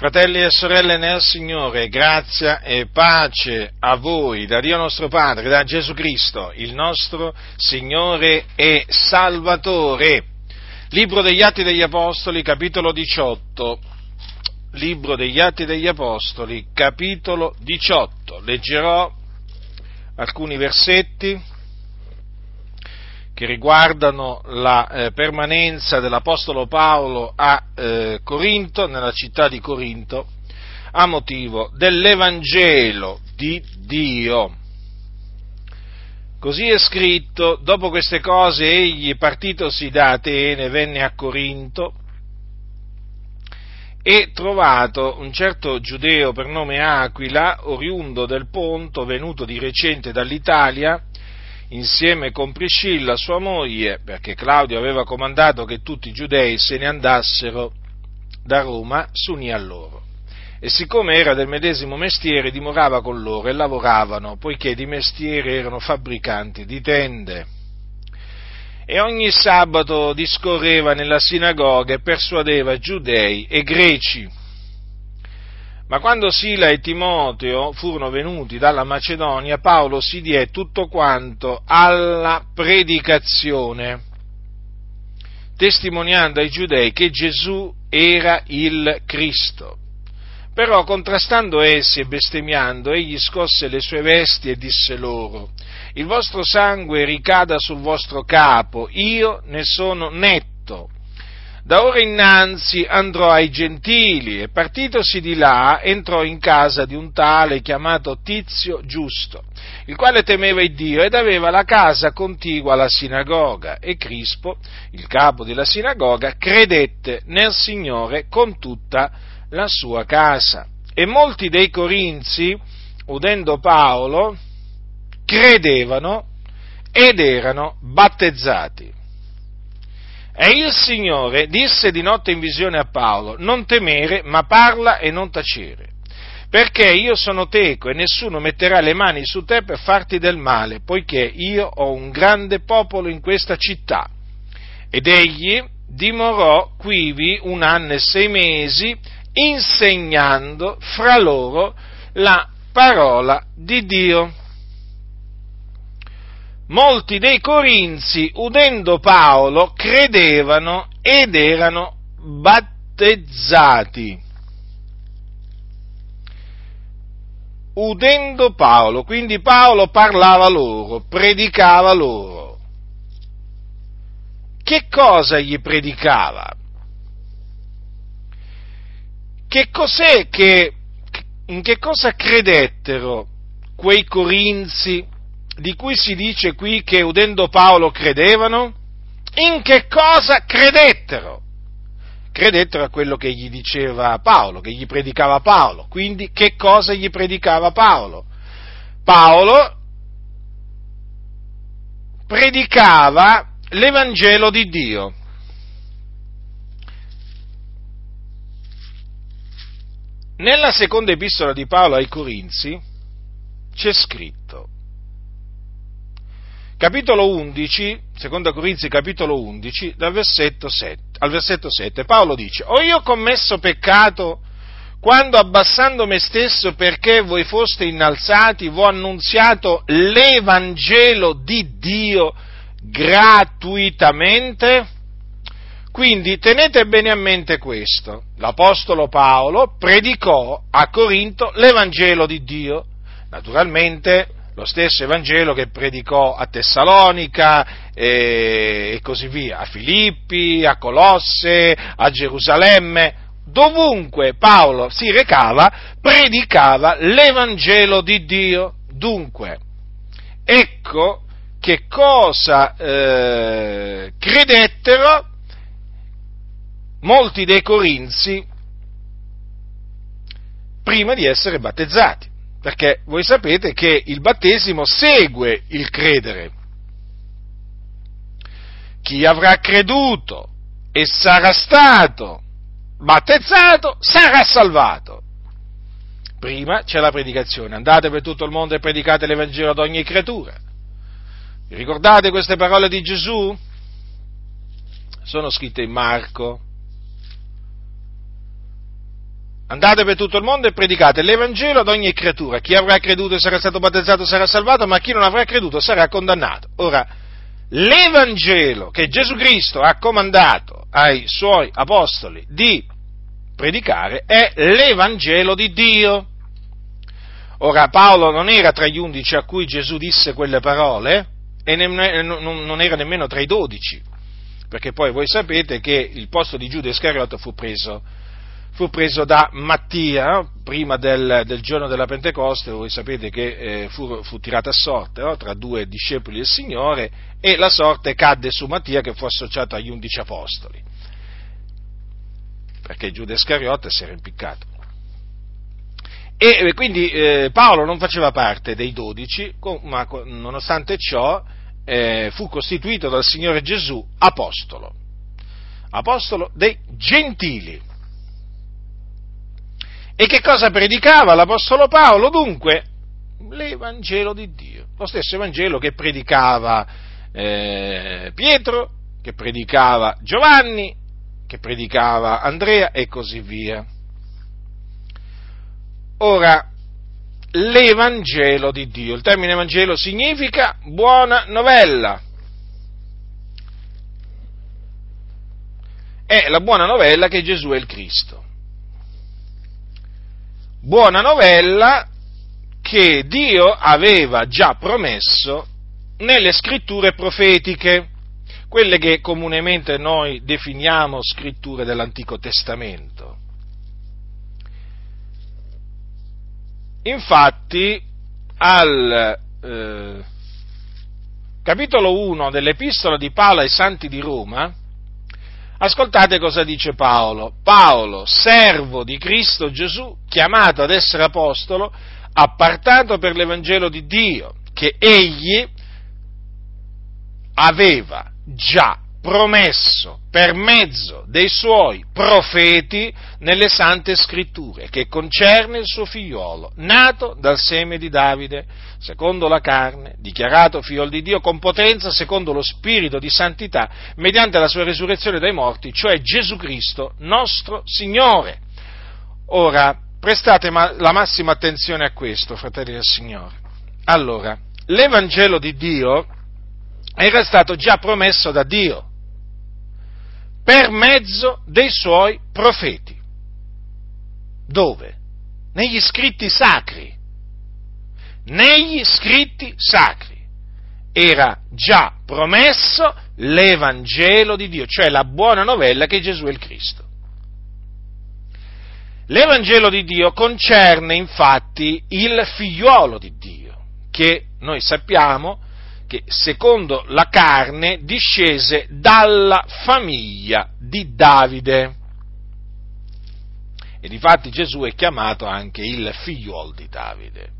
Fratelli e sorelle nel Signore, grazia e pace a voi, da Dio nostro Padre, da Gesù Cristo, il nostro Signore e Salvatore. Libro degli Atti degli Apostoli, capitolo 18. Libro degli Atti degli Apostoli, capitolo 18. Leggerò alcuni versetti che riguardano la eh, permanenza dell'Apostolo Paolo a eh, Corinto, nella città di Corinto, a motivo dell'Evangelo di Dio. Così è scritto, dopo queste cose egli partitosi da Atene venne a Corinto e trovato un certo giudeo per nome Aquila, oriundo del Ponto, venuto di recente dall'Italia, insieme con Priscilla, sua moglie, perché Claudio aveva comandato che tutti i giudei se ne andassero da Roma, s'unì a loro. E siccome era del medesimo mestiere, dimorava con loro e lavoravano, poiché di mestiere erano fabbricanti di tende. E ogni sabato discorreva nella sinagoga e persuadeva giudei e greci ma quando Sila e Timoteo furono venuti dalla Macedonia, Paolo si diè tutto quanto alla predicazione, testimoniando ai giudei che Gesù era il Cristo. Però contrastando essi e bestemmiando, egli scosse le sue vesti e disse loro, il vostro sangue ricada sul vostro capo, io ne sono netto da ora innanzi andrò ai gentili e partitosi di là entrò in casa di un tale chiamato Tizio Giusto, il quale temeva il Dio ed aveva la casa contigua alla sinagoga e Crispo, il capo della sinagoga, credette nel Signore con tutta la sua casa. E molti dei corinzi, udendo Paolo, credevano ed erano battezzati. E il Signore disse di notte in visione a Paolo, non temere, ma parla e non tacere, perché io sono teco e nessuno metterà le mani su te per farti del male, poiché io ho un grande popolo in questa città. Ed egli dimorò quivi un anno e sei mesi, insegnando fra loro la parola di Dio molti dei corinzi, udendo Paolo, credevano ed erano battezzati. Udendo Paolo, quindi Paolo parlava loro, predicava loro. Che cosa gli predicava? Che cos'è che, in che cosa credettero quei corinzi di cui si dice qui che udendo Paolo credevano? In che cosa credettero? Credettero a quello che gli diceva Paolo, che gli predicava Paolo. Quindi che cosa gli predicava Paolo? Paolo predicava l'Evangelo di Dio. Nella seconda epistola di Paolo ai Corinzi c'è scritto, capitolo 11, seconda Corinzi capitolo 11, dal versetto 7, al versetto 7, Paolo dice, ho io commesso peccato quando abbassando me stesso perché voi foste innalzati, vi ho annunziato l'Evangelo di Dio gratuitamente? Quindi tenete bene a mente questo. L'Apostolo Paolo predicò a Corinto l'Evangelo di Dio. Naturalmente lo stesso Evangelo che predicò a Tessalonica e, e così via, a Filippi, a Colosse, a Gerusalemme, dovunque Paolo si recava, predicava l'Evangelo di Dio. Dunque, ecco che cosa eh, credettero molti dei corinzi prima di essere battezzati perché voi sapete che il battesimo segue il credere. Chi avrà creduto e sarà stato battezzato sarà salvato. Prima c'è la predicazione, andate per tutto il mondo e predicate l'Evangelo ad ogni creatura. Ricordate queste parole di Gesù? Sono scritte in Marco, Andate per tutto il mondo e predicate l'Evangelo ad ogni creatura. Chi avrà creduto e sarà stato battezzato sarà salvato, ma chi non avrà creduto sarà condannato. Ora, l'Evangelo che Gesù Cristo ha comandato ai suoi apostoli di predicare è l'Evangelo di Dio. Ora, Paolo non era tra gli undici a cui Gesù disse quelle parole e non era nemmeno tra i dodici, perché poi voi sapete che il posto di Giuda Iscariota fu preso fu preso da Mattia, prima del, del, giorno della Pentecoste, voi sapete che eh, fu, fu tirata a sorte no? tra due discepoli del Signore e la sorte cadde su Mattia che fu associato agli undici apostoli, perché Giuda Iscariota si era impiccato. E quindi eh, Paolo non faceva parte dei dodici, ma nonostante ciò eh, fu costituito dal Signore Gesù apostolo, apostolo dei gentili. E che cosa predicava l'Apostolo Paolo? Dunque, l'Evangelo di Dio, lo stesso Evangelo che predicava eh, Pietro, che predicava Giovanni, che predicava Andrea e così via. Ora, l'Evangelo di Dio, il termine Evangelo significa buona novella. È la buona novella che Gesù è il Cristo buona novella che Dio aveva già promesso nelle scritture profetiche, quelle che comunemente noi definiamo scritture dell'Antico Testamento. Infatti, al eh, capitolo 1 dell'Epistola di Paolo ai Santi di Roma, Ascoltate cosa dice Paolo. Paolo, servo di Cristo Gesù, chiamato ad essere apostolo, appartato per l'Evangelo di Dio, che egli aveva già promesso per mezzo dei suoi profeti nelle sante scritture, che concerne il suo figliuolo, nato dal seme di Davide, secondo la carne, dichiarato figlio di Dio con potenza, secondo lo spirito di santità, mediante la sua risurrezione dai morti, cioè Gesù Cristo, nostro Signore. Ora, prestate la massima attenzione a questo, fratelli del Signore. Allora, l'Evangelo di Dio era stato già promesso da Dio per mezzo dei suoi profeti. Dove? Negli scritti sacri. Negli scritti sacri era già promesso l'Evangelo di Dio, cioè la buona novella che Gesù è il Cristo. L'Evangelo di Dio concerne infatti il figliuolo di Dio, che noi sappiamo che secondo la carne discese dalla famiglia di Davide. E difatti Gesù è chiamato anche il figliuolo di Davide.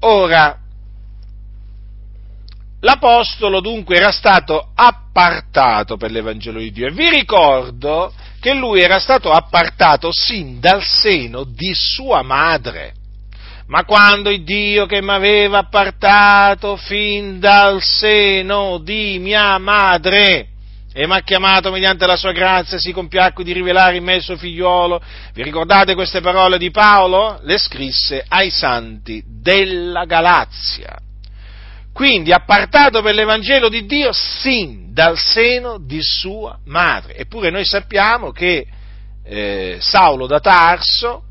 Ora, l'Apostolo dunque era stato appartato per l'Evangelo di Dio e vi ricordo che lui era stato appartato sin dal seno di sua madre ma quando il Dio che mi aveva appartato fin dal seno di mia madre e mi ha chiamato mediante la sua grazia, si compiacque di rivelare in me il suo figliuolo. Vi ricordate queste parole di Paolo? Le scrisse ai santi della Galazia. Quindi appartato per l'Evangelo di Dio sin dal seno di sua madre. Eppure noi sappiamo che eh, Saulo da Tarso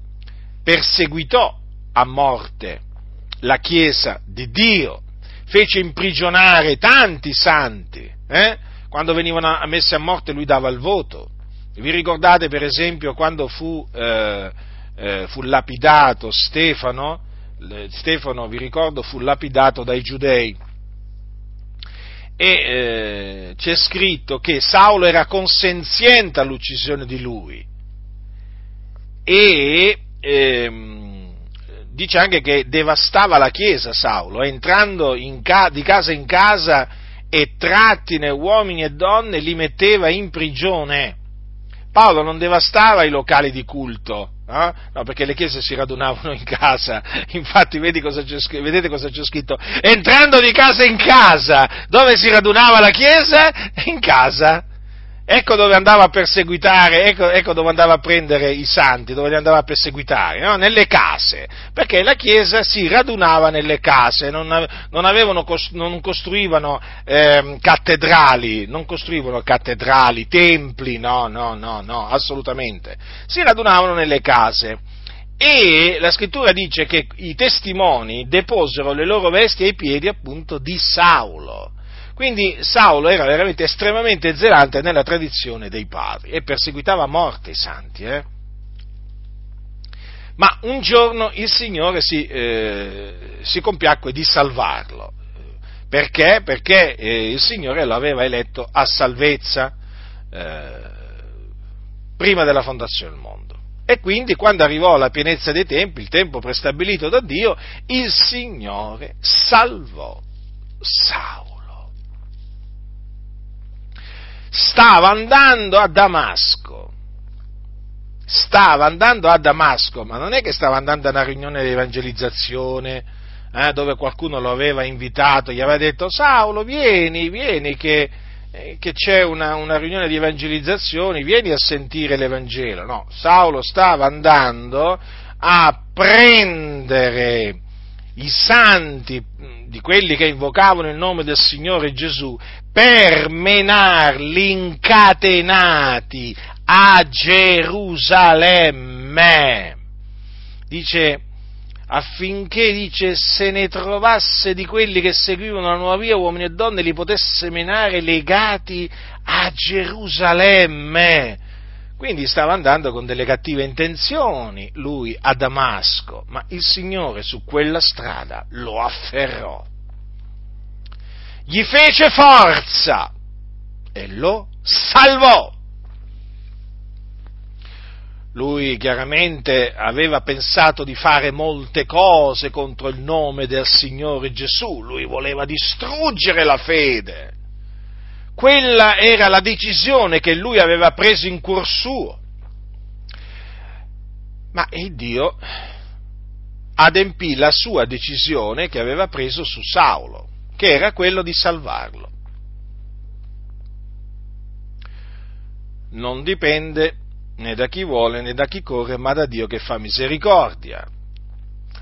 perseguitò a morte la Chiesa di Dio, fece imprigionare tanti santi, eh? quando venivano messi a morte lui dava il voto. Vi ricordate per esempio quando fu, eh, eh, fu lapidato Stefano? Stefano, vi ricordo, fu lapidato dai giudei. E eh, c'è scritto che Saulo era consenziente all'uccisione di lui e ehm, dice anche che devastava la chiesa Saulo, entrando ca- di casa in casa e trattine uomini e donne li metteva in prigione. Paolo non devastava i locali di culto, eh? no, perché le chiese si radunavano in casa, infatti cosa vedete cosa c'è scritto? Entrando di casa in casa, dove si radunava la chiesa? In casa ecco dove andava a perseguitare, ecco, ecco, dove andava a prendere i santi, dove li andava a perseguitare, no? nelle case, perché la Chiesa si radunava nelle case, non, non, avevano, non costruivano eh, cattedrali, non costruivano cattedrali, templi, no, no, no, no, assolutamente, si radunavano nelle case. E la scrittura dice che i testimoni deposero le loro vesti ai piedi appunto di Saulo. Quindi Saulo era veramente estremamente zelante nella tradizione dei padri e perseguitava a morte i santi. Eh? Ma un giorno il Signore si, eh, si compiacque di salvarlo. Perché? Perché eh, il Signore lo aveva eletto a salvezza eh, prima della fondazione del mondo. E quindi quando arrivò la pienezza dei tempi, il tempo prestabilito da Dio, il Signore salvò Saulo. Stava andando a Damasco. Stava andando a Damasco, ma non è che stava andando a una riunione di evangelizzazione eh, dove qualcuno lo aveva invitato, gli aveva detto Saulo vieni, vieni che, eh, che c'è una, una, riunione di evangelizzazione, vieni a sentire l'Evangelo. No, Saulo stava andando a prendere i santi di quelli che invocavano il nome del Signore Gesù per menarli incatenati a Gerusalemme. Dice, affinché, dice, se ne trovasse di quelli che seguivano la nuova via, uomini e donne, li potesse menare legati a Gerusalemme. Quindi stava andando con delle cattive intenzioni lui a Damasco, ma il Signore su quella strada lo afferrò gli fece forza e lo salvò. Lui chiaramente aveva pensato di fare molte cose contro il nome del Signore Gesù, lui voleva distruggere la fede. Quella era la decisione che lui aveva preso in cuor suo. Ma il Dio adempì la sua decisione che aveva preso su Saulo che era quello di salvarlo. Non dipende né da chi vuole né da chi corre, ma da Dio che fa misericordia.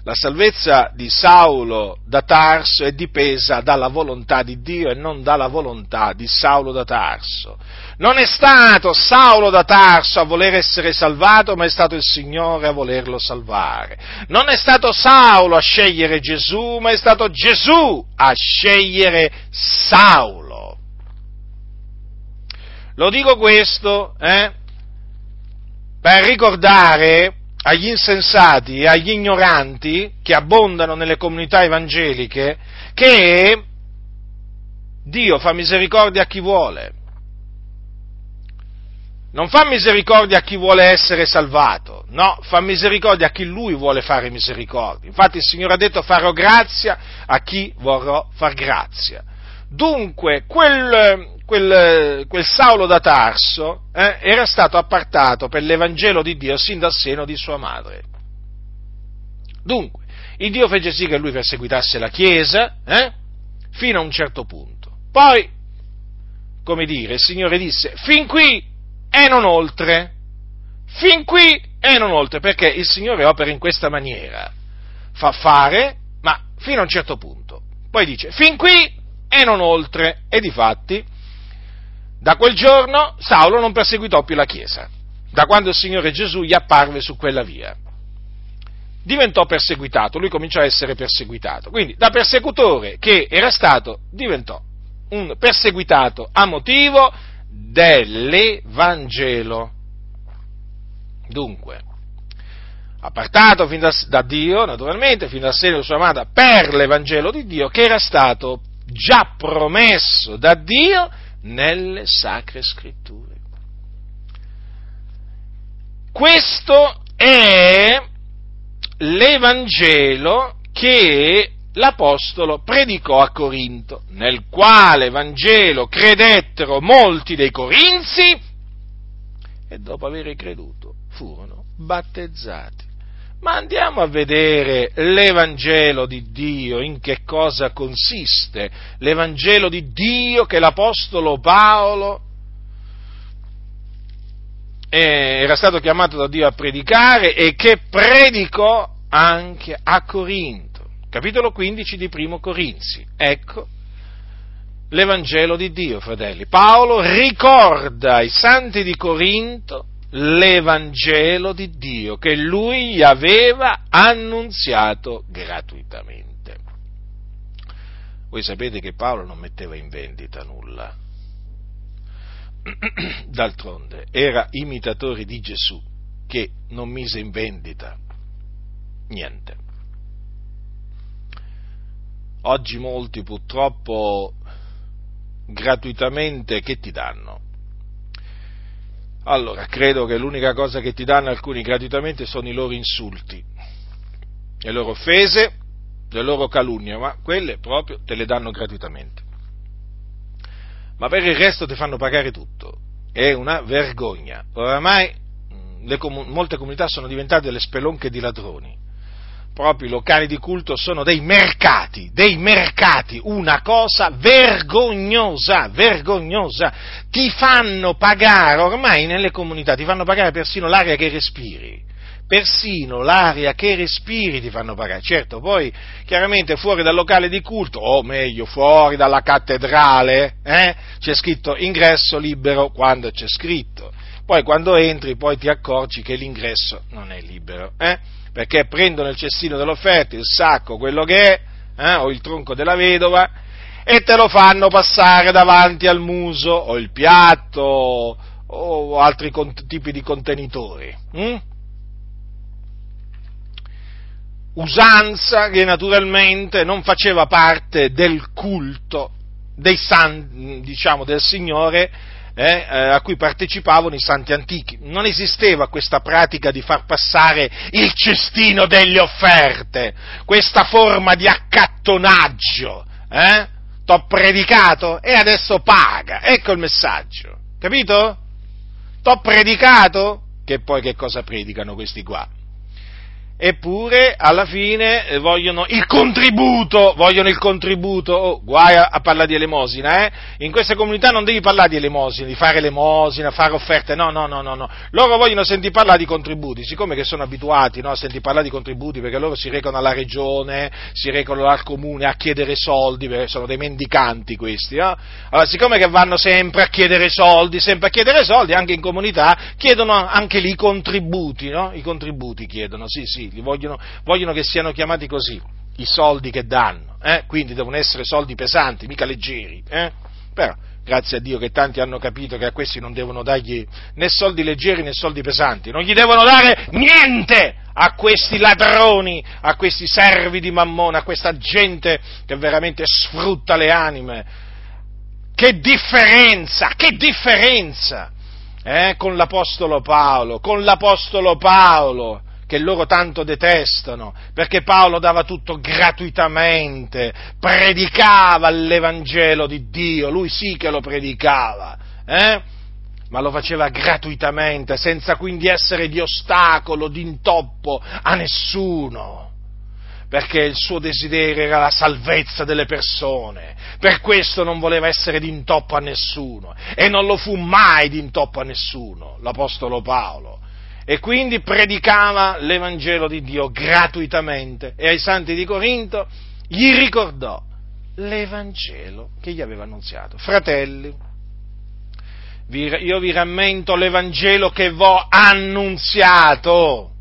La salvezza di Saulo da Tarso è dipesa dalla volontà di Dio e non dalla volontà di Saulo da Tarso. Non è stato Saulo da Tarso a voler essere salvato, ma è stato il Signore a volerlo salvare. Non è stato Saulo a scegliere Gesù, ma è stato Gesù a scegliere Saulo. Lo dico questo eh, per ricordare agli insensati e agli ignoranti che abbondano nelle comunità evangeliche che Dio fa misericordia a chi vuole. Non fa misericordia a chi vuole essere salvato, no, fa misericordia a chi lui vuole fare misericordia. Infatti il Signore ha detto farò grazia a chi vorrò far grazia. Dunque, quel, quel, quel Saulo da Tarso eh, era stato appartato per l'Evangelo di Dio sin dal seno di sua madre. Dunque, il Dio fece sì che lui perseguitasse la Chiesa eh, fino a un certo punto. Poi, come dire, il Signore disse, fin qui e non oltre, fin qui e non oltre, perché il Signore opera in questa maniera, fa fare, ma fino a un certo punto. Poi dice, fin qui e non oltre, e di fatti da quel giorno Saulo non perseguitò più la Chiesa, da quando il Signore Gesù gli apparve su quella via. Diventò perseguitato, lui cominciò a essere perseguitato. Quindi da persecutore che era stato diventò un perseguitato a motivo dell'Evangelo. Dunque, appartato da, da Dio, naturalmente, fin dal seno di sua madre, per l'Evangelo di Dio, che era stato già promesso da Dio nelle sacre scritture. Questo è l'Evangelo che l'Apostolo predicò a Corinto, nel quale Vangelo credettero molti dei corinzi e dopo aver creduto furono battezzati. Ma andiamo a vedere l'Evangelo di Dio, in che cosa consiste l'Evangelo di Dio che l'Apostolo Paolo era stato chiamato da Dio a predicare e che predicò anche a Corinto. Capitolo 15 di Primo Corinzi. Ecco l'Evangelo di Dio, fratelli. Paolo ricorda ai santi di Corinto l'Evangelo di Dio che lui gli aveva annunziato gratuitamente. Voi sapete che Paolo non metteva in vendita nulla. D'altronde era imitatore di Gesù che non mise in vendita niente. Oggi molti purtroppo gratuitamente che ti danno? Allora, credo che l'unica cosa che ti danno alcuni gratuitamente sono i loro insulti, le loro offese, le loro calunnie, ma quelle proprio te le danno gratuitamente. Ma per il resto ti fanno pagare tutto. È una vergogna. Oramai com- molte comunità sono diventate delle spelonche di ladroni proprio i locali di culto sono dei mercati, dei mercati, una cosa vergognosa, vergognosa. Ti fanno pagare, ormai nelle comunità, ti fanno pagare persino l'aria che respiri. Persino l'aria che respiri ti fanno pagare. Certo, poi chiaramente fuori dal locale di culto, o meglio, fuori dalla cattedrale, eh, c'è scritto ingresso libero quando c'è scritto. Poi quando entri poi ti accorgi che l'ingresso non è libero. Eh? Perché prendono il cestino dell'offerta, il sacco, quello che è, eh, o il tronco della vedova, e te lo fanno passare davanti al muso, o il piatto, o altri cont- tipi di contenitori. Hm? Usanza che naturalmente non faceva parte del culto dei san, diciamo, del Signore eh, eh, a cui partecipavano i santi antichi. Non esisteva questa pratica di far passare il cestino delle offerte, questa forma di accattonaggio. Eh? T'ho predicato e adesso paga. Ecco il messaggio. Capito? T'ho predicato? Che poi che cosa predicano questi qua? Eppure alla fine eh, vogliono il contributo, vogliono il contributo, oh, guai a, a, parlare di elemosina, eh? in queste comunità non devi parlare di elemosina, di fare elemosina, fare offerte, no, no, no, no, no, loro vogliono sentire parlare di contributi, siccome che sono abituati no, a sentire parlare di contributi perché loro si recano alla regione, si recano al comune a chiedere soldi, perché sono dei mendicanti questi, no? allora siccome che vanno sempre a chiedere soldi, sempre a chiedere soldi, anche in comunità, chiedono anche lì i contributi, no? i contributi chiedono, sì, sì, figli, vogliono, vogliono che siano chiamati così, i soldi che danno, eh? quindi devono essere soldi pesanti, mica leggeri, eh? però grazie a Dio che tanti hanno capito che a questi non devono dargli né soldi leggeri né soldi pesanti, non gli devono dare niente a questi ladroni, a questi servi di mammona, a questa gente che veramente sfrutta le anime. Che differenza, che differenza eh, con l'Apostolo Paolo, con l'Apostolo Paolo che loro tanto detestano, perché Paolo dava tutto gratuitamente, predicava l'Evangelo di Dio, lui sì che lo predicava, eh? ma lo faceva gratuitamente, senza quindi essere di ostacolo, di intoppo a nessuno perché il suo desiderio era la salvezza delle persone, per questo non voleva essere d'intoppo a nessuno e non lo fu mai d'intoppo a nessuno, l'Apostolo Paolo e quindi predicava l'Evangelo di Dio gratuitamente e ai santi di Corinto gli ricordò l'Evangelo che gli aveva annunziato. Fratelli, io vi rammento l'Evangelo che vi ho annunziato,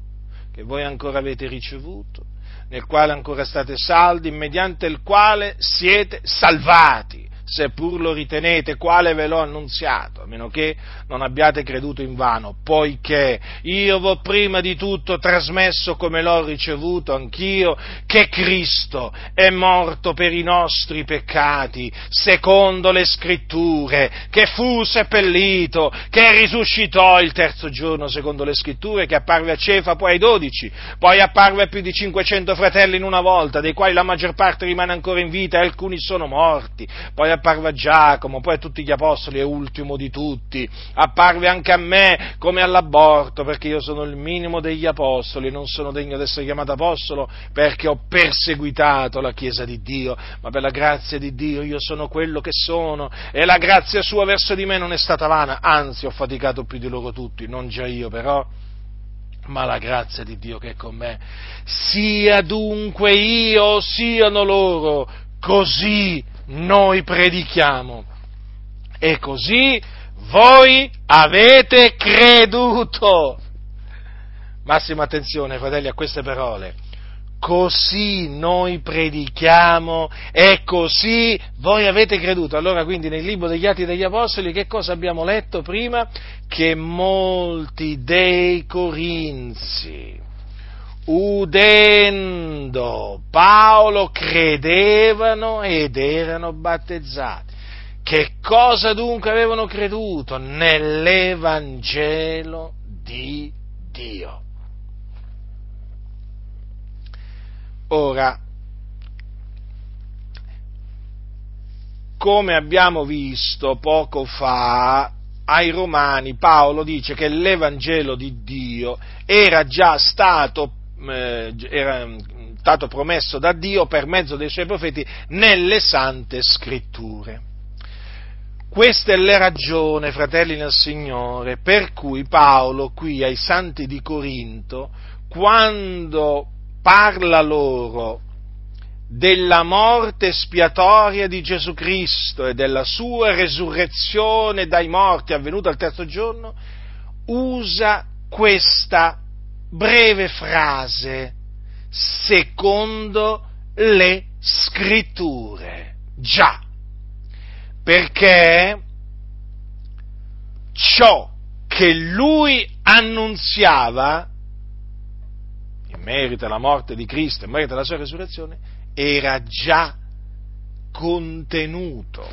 che voi ancora avete ricevuto, nel quale ancora state saldi, mediante il quale siete salvati seppur lo ritenete, quale ve l'ho annunziato, a meno che non abbiate creduto in vano, poiché io v'ho prima di tutto trasmesso come l'ho ricevuto anch'io, che Cristo è morto per i nostri peccati, secondo le scritture, che fu seppellito, che risuscitò il terzo giorno, secondo le scritture, che apparve a Cefa, poi ai dodici, poi apparve a più di 500 fratelli in una volta, dei quali la maggior parte rimane ancora in vita e alcuni sono morti, poi a Giacomo, poi a tutti gli apostoli e ultimo di tutti, apparve anche a me come all'aborto, perché io sono il minimo degli apostoli, non sono degno di essere chiamato apostolo perché ho perseguitato la Chiesa di Dio, ma per la grazia di Dio io sono quello che sono e la grazia sua verso di me non è stata vana, anzi ho faticato più di loro tutti, non già io però ma la grazia di Dio che è con me. Sia dunque io, siano loro, così noi predichiamo. E così voi avete creduto. Massima attenzione, fratelli, a queste parole così noi predichiamo e così voi avete creduto. Allora quindi nel libro degli Atti degli Apostoli che cosa abbiamo letto prima? Che molti dei Corinzi, udendo Paolo, credevano ed erano battezzati. Che cosa dunque avevano creduto? Nell'Evangelo di Dio. Ora, come abbiamo visto poco fa, ai Romani Paolo dice che l'Evangelo di Dio era già stato, era stato promesso da Dio per mezzo dei suoi profeti nelle sante scritture. Questa è la ragione, fratelli nel Signore, per cui Paolo qui ai santi di Corinto, quando parla loro della morte spiatoria di Gesù Cristo e della sua resurrezione dai morti avvenuta al terzo giorno, usa questa breve frase, secondo le scritture. Già, perché ciò che lui annunziava merito alla morte di Cristo e merito alla sua resurrezione, era già contenuto,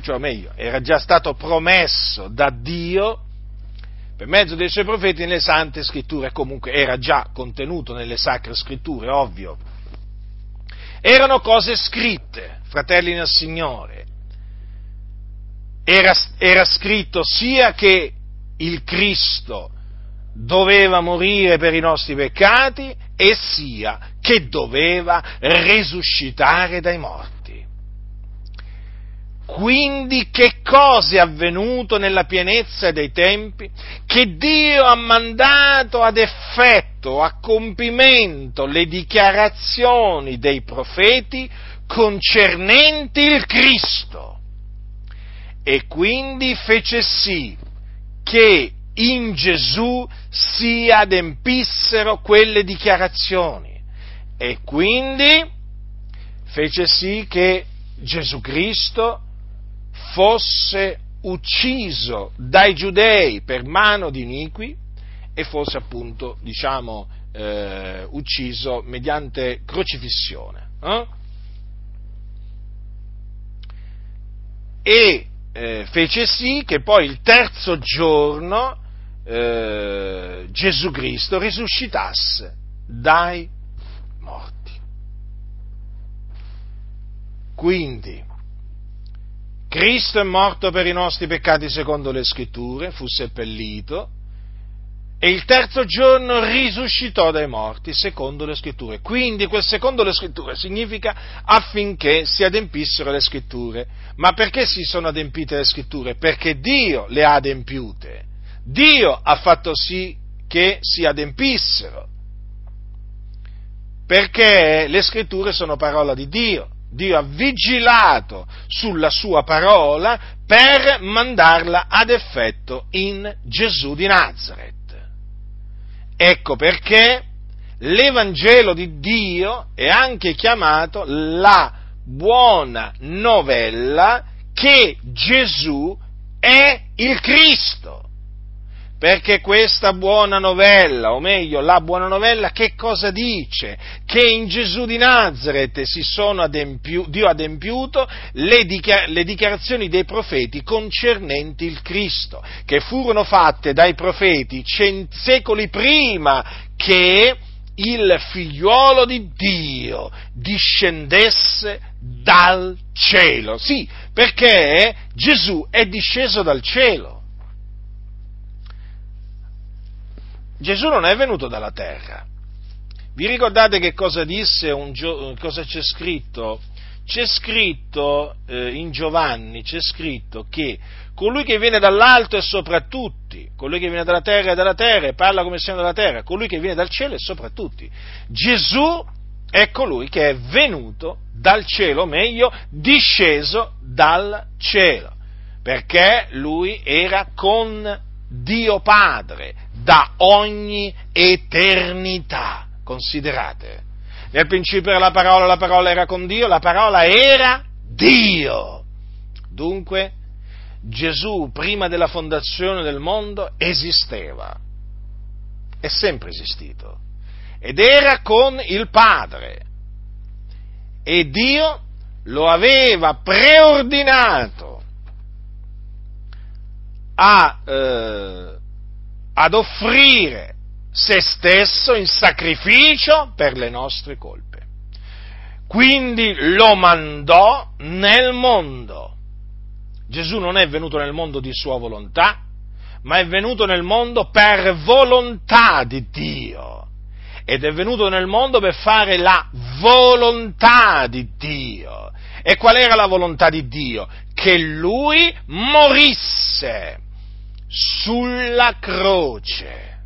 cioè meglio, era già stato promesso da Dio per mezzo dei suoi profeti nelle sante scritture, comunque era già contenuto nelle sacre scritture, ovvio. Erano cose scritte, fratelli nel Signore. Era, era scritto sia che il Cristo doveva morire per i nostri peccati e sia che doveva risuscitare dai morti. Quindi che cosa è avvenuto nella pienezza dei tempi? Che Dio ha mandato ad effetto, a compimento, le dichiarazioni dei profeti concernenti il Cristo. E quindi fece sì che in Gesù si adempissero quelle dichiarazioni e quindi fece sì che Gesù Cristo fosse ucciso dai giudei per mano di iniqui e fosse appunto, diciamo, eh, ucciso mediante crocifissione. Eh? E eh, fece sì che poi il terzo giorno eh, Gesù Cristo risuscitasse dai morti. Quindi, Cristo è morto per i nostri peccati secondo le scritture, fu seppellito e il terzo giorno risuscitò dai morti secondo le scritture. Quindi quel secondo le scritture significa affinché si adempissero le scritture. Ma perché si sono adempite le scritture? Perché Dio le ha adempiute Dio ha fatto sì che si adempissero, perché le scritture sono parola di Dio. Dio ha vigilato sulla sua parola per mandarla ad effetto in Gesù di Nazareth. Ecco perché l'Evangelo di Dio è anche chiamato la buona novella che Gesù è il Cristo. Perché questa buona novella, o meglio, la buona novella, che cosa dice? Che in Gesù di Nazareth adempiu- Dio ha adempiuto le, dichiar- le dichiarazioni dei profeti concernenti il Cristo, che furono fatte dai profeti cent- secoli prima che il figliuolo di Dio discendesse dal cielo. Sì, perché Gesù è disceso dal cielo. Gesù non è venuto dalla terra. Vi ricordate che cosa disse, un, cosa c'è scritto? C'è scritto eh, in Giovanni, c'è scritto che colui che viene dall'alto è sopra tutti, colui che viene dalla terra è dalla terra e parla come siamo dalla terra, colui che viene dal cielo è sopra tutti. Gesù è colui che è venuto dal cielo, meglio, disceso dal cielo, perché lui era con Dio Padre da ogni eternità. Considerate, nel principio era la parola, la parola era con Dio, la parola era Dio. Dunque, Gesù prima della fondazione del mondo esisteva, è sempre esistito, ed era con il Padre. E Dio lo aveva preordinato a, eh, ad offrire se stesso in sacrificio per le nostre colpe. Quindi lo mandò nel mondo Gesù non è venuto nel mondo di sua volontà, ma è venuto nel mondo per volontà di Dio. Ed è venuto nel mondo per fare la volontà di Dio. E qual era la volontà di Dio? Che lui morisse sulla croce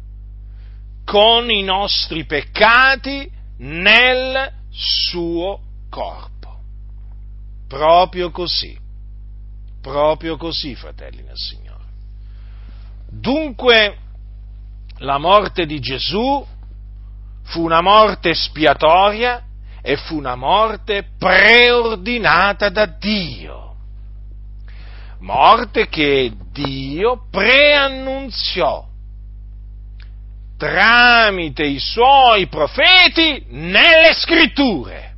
con i nostri peccati nel suo corpo. Proprio così. Proprio così, fratelli nel Signore. Dunque, la morte di Gesù fu una morte spiatoria e fu una morte preordinata da Dio. Morte che Dio preannunziò tramite i suoi profeti nelle scritture,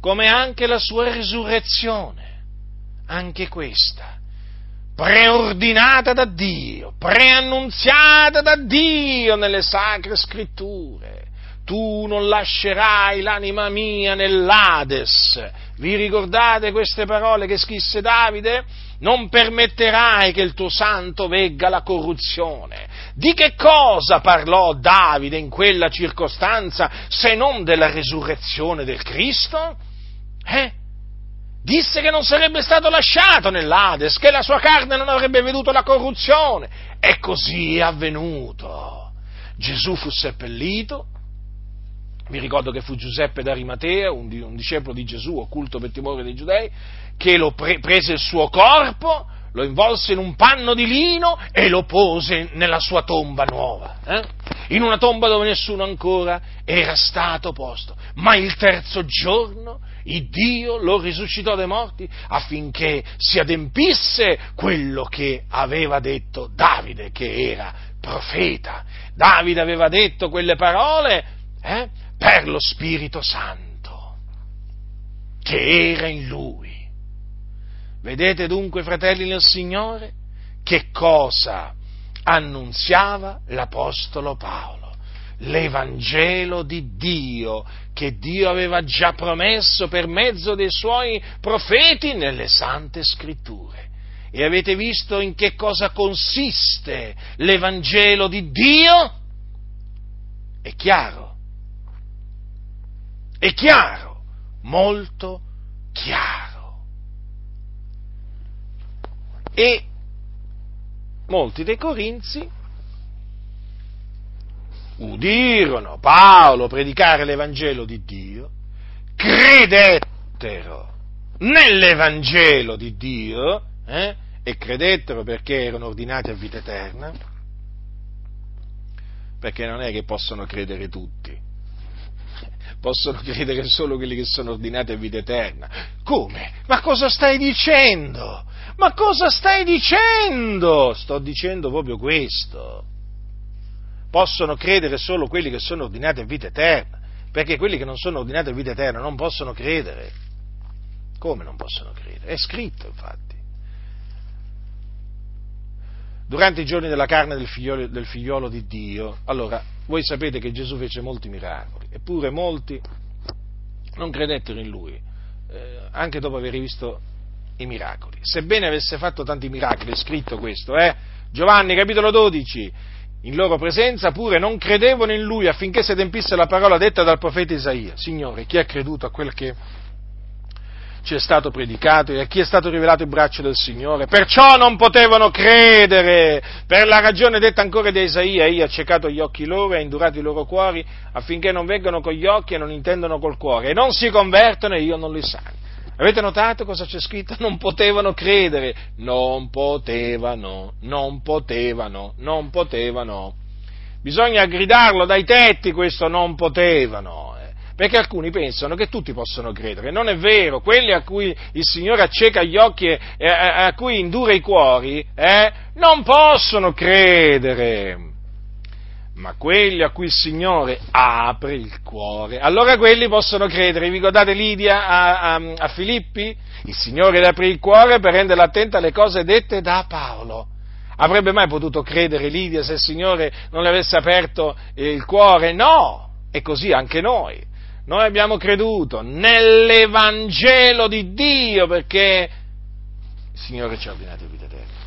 come anche la sua risurrezione anche questa, preordinata da Dio, preannunziata da Dio nelle sacre scritture. Tu non lascerai l'anima mia nell'Ades. Vi ricordate queste parole che scrisse Davide? Non permetterai che il tuo santo vegga la corruzione. Di che cosa parlò Davide in quella circostanza se non della resurrezione del Cristo? Eh? disse che non sarebbe stato lasciato nell'Ades, che la sua carne non avrebbe veduto la corruzione. E così è avvenuto. Gesù fu seppellito, mi ricordo che fu Giuseppe d'Arimatea, un, un discepolo di Gesù, occulto per timore dei giudei, che lo pre- prese il suo corpo, lo involse in un panno di lino e lo pose nella sua tomba nuova, eh? in una tomba dove nessuno ancora era stato posto. Ma il terzo giorno il Dio lo risuscitò dai morti affinché si adempisse quello che aveva detto Davide, che era profeta. Davide aveva detto quelle parole eh, per lo Spirito Santo che era in lui. Vedete dunque, fratelli nel Signore, che cosa annunziava l'Apostolo Paolo l'Evangelo di Dio che Dio aveva già promesso per mezzo dei suoi profeti nelle sante scritture. E avete visto in che cosa consiste l'Evangelo di Dio? È chiaro. È chiaro, molto chiaro. E molti dei Corinzi udirono Paolo predicare l'Evangelo di Dio, credettero nell'Evangelo di Dio eh, e credettero perché erano ordinati a vita eterna, perché non è che possono credere tutti, possono credere solo quelli che sono ordinati a vita eterna. Come? Ma cosa stai dicendo? Ma cosa stai dicendo? Sto dicendo proprio questo possono credere solo quelli che sono ordinati a vita eterna, perché quelli che non sono ordinati a vita eterna non possono credere. Come non possono credere? È scritto infatti. Durante i giorni della carne del figliolo, del figliolo di Dio, allora voi sapete che Gesù fece molti miracoli, eppure molti non credettero in lui, eh, anche dopo aver visto i miracoli. Sebbene avesse fatto tanti miracoli, è scritto questo, eh? Giovanni capitolo 12, in loro presenza pure non credevano in lui affinché si adempisse la parola detta dal profeta Isaia. Signore, chi ha creduto a quel che ci è stato predicato e a chi è stato rivelato il braccio del Signore. Perciò non potevano credere, per la ragione detta ancora di Isaia, egli ha ciecato gli occhi loro e ha indurato i loro cuori affinché non vengano con gli occhi e non intendano col cuore e non si convertono e io non li sani. Avete notato cosa c'è scritto? Non potevano credere, non potevano, non potevano, non potevano. Bisogna gridarlo dai tetti questo non potevano perché alcuni pensano che tutti possono credere. Non è vero, quelli a cui il Signore acceca gli occhi e a cui indura i cuori, eh, non possono credere. Ma quelli a cui il Signore apre il cuore, allora quelli possono credere. Vi ricordate Lidia a, a, a Filippi? Il Signore le aprì il cuore per renderla attenta alle cose dette da Paolo. Avrebbe mai potuto credere Lidia se il Signore non le avesse aperto il cuore? No! E così anche noi. Noi abbiamo creduto nell'Evangelo di Dio perché il Signore ci ha ordinato vita eterna.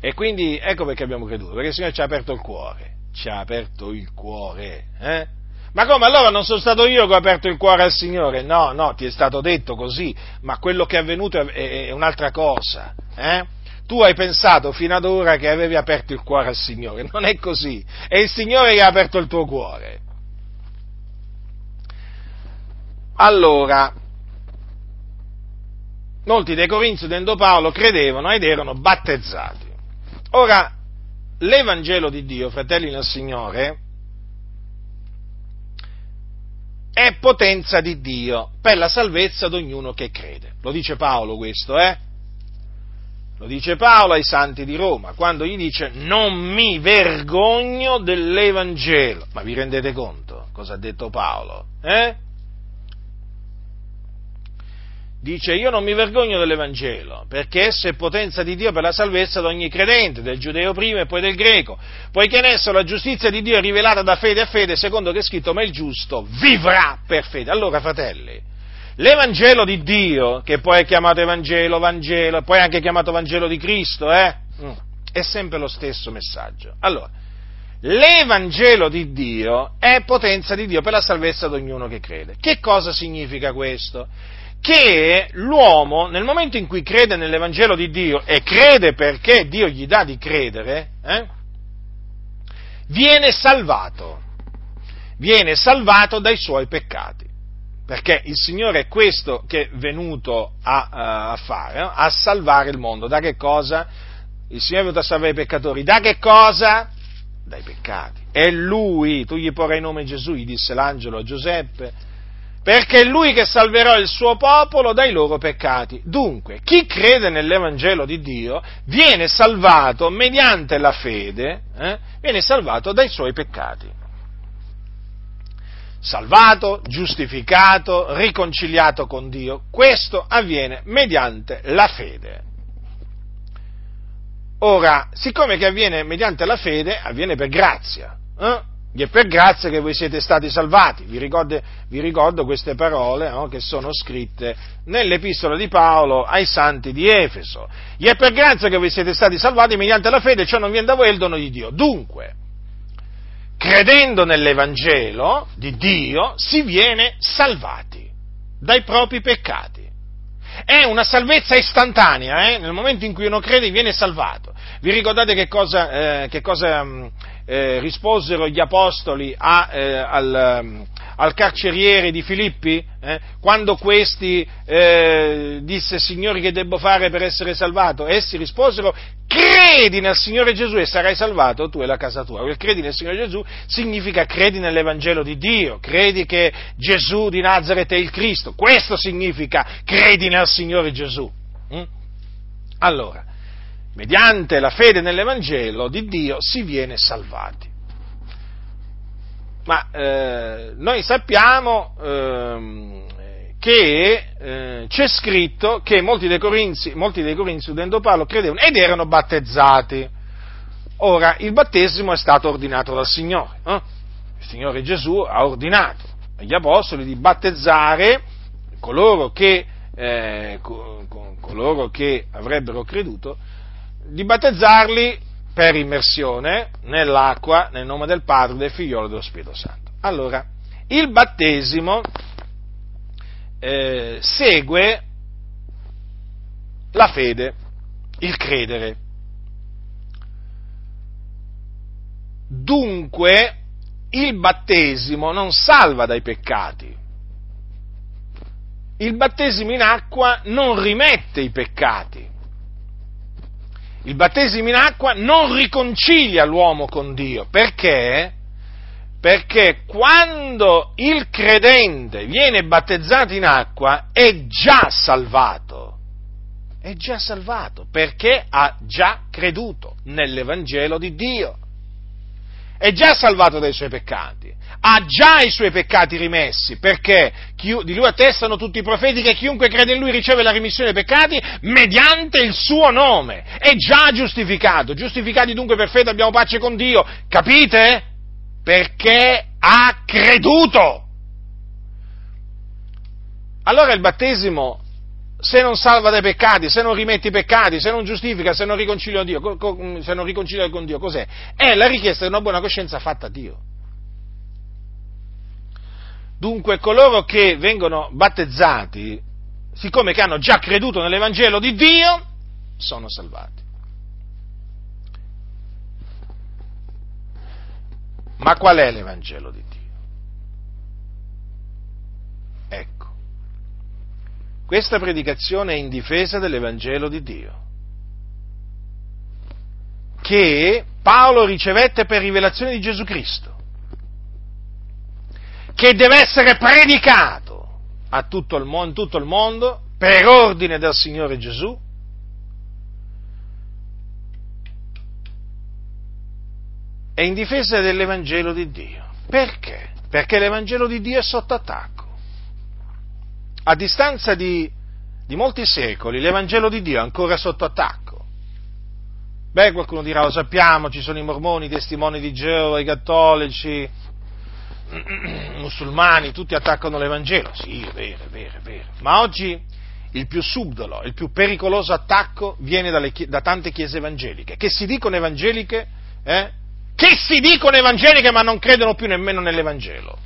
E quindi ecco perché abbiamo creduto, perché il Signore ci ha aperto il cuore, ci ha aperto il cuore. Eh? Ma come allora non sono stato io che ho aperto il cuore al Signore? No, no, ti è stato detto così, ma quello che è avvenuto è, è un'altra cosa. Eh? Tu hai pensato fino ad ora che avevi aperto il cuore al Signore, non è così, è il Signore che ha aperto il tuo cuore. Allora, molti dei Corinzi udendo Paolo credevano ed erano battezzati. Ora, l'Evangelo di Dio, fratelli del Signore, è potenza di Dio per la salvezza di ognuno che crede. Lo dice Paolo questo, eh? Lo dice Paolo ai santi di Roma, quando gli dice non mi vergogno dell'Evangelo. Ma vi rendete conto cosa ha detto Paolo? Eh? Dice io non mi vergogno dell'Evangelo, perché esso è potenza di Dio per la salvezza di ogni credente, del giudeo prima e poi del greco, poiché in esso la giustizia di Dio è rivelata da fede a fede, secondo che è scritto, ma il giusto vivrà per fede. Allora, fratelli, l'Evangelo di Dio, che poi è chiamato Evangelo, Vangelo, poi anche chiamato Vangelo di Cristo, eh, è sempre lo stesso messaggio. Allora, l'Evangelo di Dio è potenza di Dio per la salvezza di ognuno che crede. Che cosa significa questo? Che l'uomo, nel momento in cui crede nell'Evangelo di Dio, e crede perché Dio gli dà di credere, eh, viene salvato, viene salvato dai suoi peccati. Perché il Signore è questo che è venuto a, a fare, no? a salvare il mondo. Da che cosa? Il Signore è venuto a salvare i peccatori. Da che cosa? Dai peccati. È Lui, tu gli porrai nome Gesù, gli disse l'angelo a Giuseppe, perché è lui che salverà il suo popolo dai loro peccati. Dunque, chi crede nell'Evangelo di Dio viene salvato mediante la fede, eh, viene salvato dai suoi peccati. Salvato, giustificato, riconciliato con Dio. Questo avviene mediante la fede. Ora, siccome che avviene mediante la fede, avviene per grazia. Eh? Gli è per grazia che voi siete stati salvati. Vi ricordo, vi ricordo queste parole no, che sono scritte nell'epistola di Paolo ai santi di Efeso. Gli è per grazia che voi siete stati salvati mediante la fede, ciò non viene da voi, il dono di Dio. Dunque, credendo nell'Evangelo di Dio, si viene salvati dai propri peccati. È una salvezza istantanea, eh? nel momento in cui uno crede viene salvato. Vi ricordate che cosa, eh, che cosa mm, eh, risposero gli apostoli a, eh, al, al, carceriere di Filippi? Eh? Quando questi eh, disse Signore che devo fare per essere salvato? Essi risposero credi nel Signore Gesù e sarai salvato tu e la casa tua. Quel credi nel Signore Gesù significa credi nell'Evangelo di Dio, credi che Gesù di Nazareth è il Cristo. Questo significa credi nel Signore Gesù. Mm? Allora, mediante la fede nell'Evangelo di Dio si viene salvati. Ma eh, noi sappiamo eh, che eh, c'è scritto che molti dei corinzi, molti dei corinzi udendo Paolo credevano ed erano battezzati. Ora, il battesimo è stato ordinato dal Signore. Eh? Il Signore Gesù ha ordinato agli apostoli di battezzare coloro che, eh, coloro che avrebbero creduto, di battezzarli per immersione nell'acqua nel nome del Padre, del Figliolo e dello Spirito Santo. Allora, il battesimo eh, segue la fede, il credere. Dunque, il battesimo non salva dai peccati. Il battesimo in acqua non rimette i peccati. Il battesimo in acqua non riconcilia l'uomo con Dio. Perché? Perché quando il credente viene battezzato in acqua è già salvato. È già salvato perché ha già creduto nell'Evangelo di Dio è già salvato dai suoi peccati, ha già i suoi peccati rimessi, perché di lui attestano tutti i profeti che chiunque crede in lui riceve la rimissione dei peccati mediante il suo nome, è già giustificato, giustificati dunque per fede abbiamo pace con Dio, capite? Perché ha creduto. Allora il battesimo se non salva dai peccati, se non rimette i peccati, se non giustifica, se non riconcilia, Dio, se non riconcilia con Dio, cos'è? È la richiesta di una buona coscienza fatta a Dio. Dunque coloro che vengono battezzati, siccome che hanno già creduto nell'Evangelo di Dio, sono salvati. Ma qual è l'Evangelo di Dio? Ecco questa predicazione è in difesa dell'Evangelo di Dio, che Paolo ricevette per rivelazione di Gesù Cristo, che deve essere predicato a tutto il mondo, tutto il mondo per ordine del Signore Gesù, è in difesa dell'Evangelo di Dio. Perché? Perché l'Evangelo di Dio è sotto attacco a distanza di, di molti secoli, l'Evangelo di Dio è ancora sotto attacco. Beh, qualcuno dirà, lo sappiamo, ci sono i mormoni, i testimoni di Geova, i cattolici, i musulmani, tutti attaccano l'Evangelo. Sì, è vero, è vero, è vero. Ma oggi il più subdolo, il più pericoloso attacco viene dalle, da tante chiese evangeliche, che si dicono evangeliche, eh? che si dicono evangeliche ma non credono più nemmeno nell'Evangelo.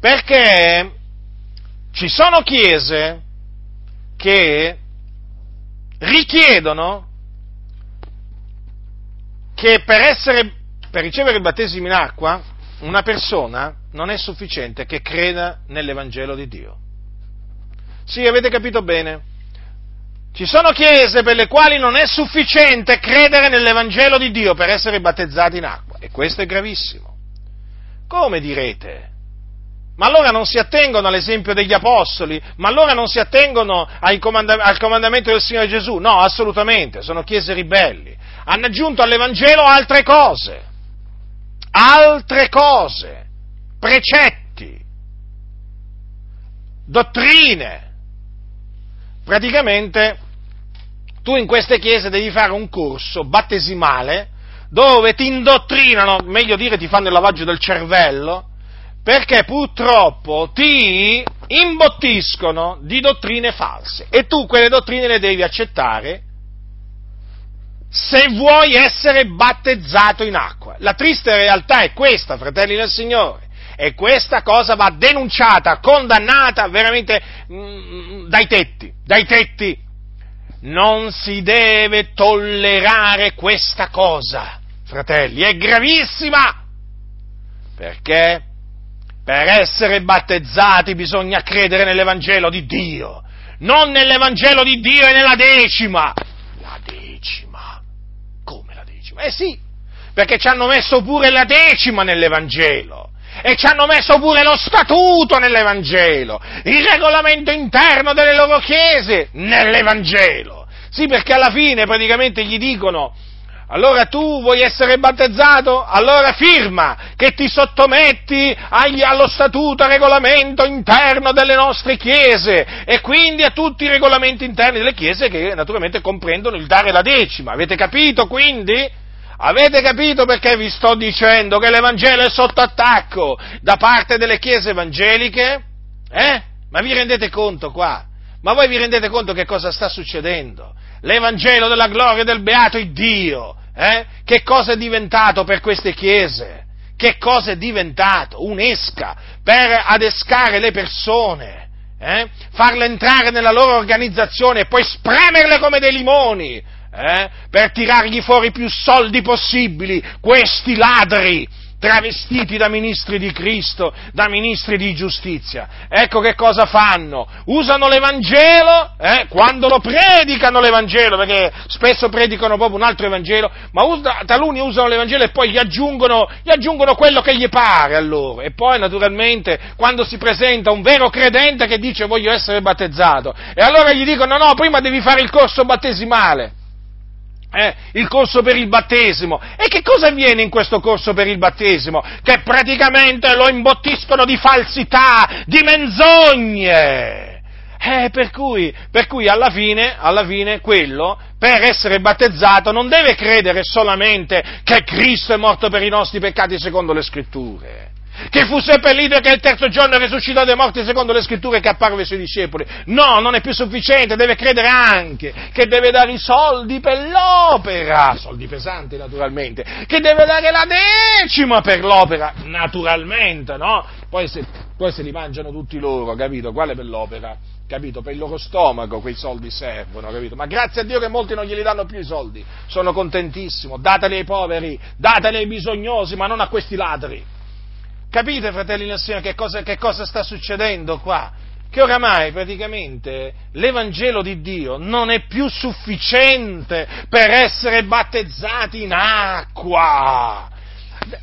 Perché ci sono chiese che richiedono che per, essere, per ricevere il battesimo in acqua una persona non è sufficiente che creda nell'Evangelo di Dio. Sì, avete capito bene. Ci sono chiese per le quali non è sufficiente credere nell'Evangelo di Dio per essere battezzati in acqua e questo è gravissimo. Come direte? Ma allora non si attengono all'esempio degli apostoli? Ma allora non si attengono comanda- al comandamento del Signore Gesù? No, assolutamente, sono chiese ribelli. Hanno aggiunto all'Evangelo altre cose, altre cose, precetti, dottrine. Praticamente tu in queste chiese devi fare un corso battesimale dove ti indottrinano, meglio dire ti fanno il lavaggio del cervello, perché purtroppo ti imbottiscono di dottrine false e tu quelle dottrine le devi accettare se vuoi essere battezzato in acqua. La triste realtà è questa, fratelli del Signore. E questa cosa va denunciata, condannata veramente mm, dai tetti, dai tetti. Non si deve tollerare questa cosa, fratelli, è gravissima. Perché? Per essere battezzati bisogna credere nell'Evangelo di Dio, non nell'Evangelo di Dio e nella decima. La decima. Come la decima? Eh sì, perché ci hanno messo pure la decima nell'Evangelo. E ci hanno messo pure lo statuto nell'Evangelo, il regolamento interno delle loro chiese nell'Evangelo. Sì, perché alla fine praticamente gli dicono, Allora tu vuoi essere battezzato? Allora firma che ti sottometti agli, allo statuto, al regolamento interno delle nostre chiese e quindi a tutti i regolamenti interni delle chiese che naturalmente comprendono il dare la decima. Avete capito quindi? Avete capito perché vi sto dicendo che l'Evangelo è sotto attacco da parte delle chiese evangeliche? Eh? Ma vi rendete conto qua? Ma voi vi rendete conto che cosa sta succedendo? L'Evangelo della gloria del beato Dio eh? Che cosa è diventato per queste chiese? Che cosa è diventato? Un'esca per adescare le persone, eh? farle entrare nella loro organizzazione e poi spremerle come dei limoni, eh? per tirargli fuori più soldi possibili, questi ladri, travestiti da ministri di Cristo, da ministri di giustizia. Ecco che cosa fanno? Usano l'Evangelo, eh, quando lo predicano l'Evangelo, perché spesso predicano proprio un altro Evangelo, ma usa, taluni usano l'Evangelo e poi gli aggiungono, gli aggiungono quello che gli pare a loro. E poi naturalmente quando si presenta un vero credente che dice voglio essere battezzato, e allora gli dicono no, prima devi fare il corso battesimale eh, il corso per il battesimo. E che cosa avviene in questo corso per il battesimo? Che praticamente lo imbottiscono di falsità, di menzogne. Eh, per cui, per cui alla, fine, alla fine quello, per essere battezzato, non deve credere solamente che Cristo è morto per i nostri peccati secondo le scritture che fu seppellito e che il terzo giorno risuscitò dai morti secondo le scritture che apparve ai suoi discepoli. No, non è più sufficiente, deve credere anche che deve dare i soldi per l'opera, soldi pesanti naturalmente, che deve dare la decima per l'opera, naturalmente, no? Poi se, poi se li mangiano tutti loro, capito? Quale per l'opera? capito? Per il loro stomaco quei soldi servono, capito? Ma grazie a Dio che molti non glieli danno più i soldi. Sono contentissimo. Dateli ai poveri, dateli ai bisognosi, ma non a questi ladri. Capite, fratelli nel Signore, che cosa, che cosa sta succedendo qua? Che oramai praticamente l'Evangelo di Dio non è più sufficiente per essere battezzati in acqua.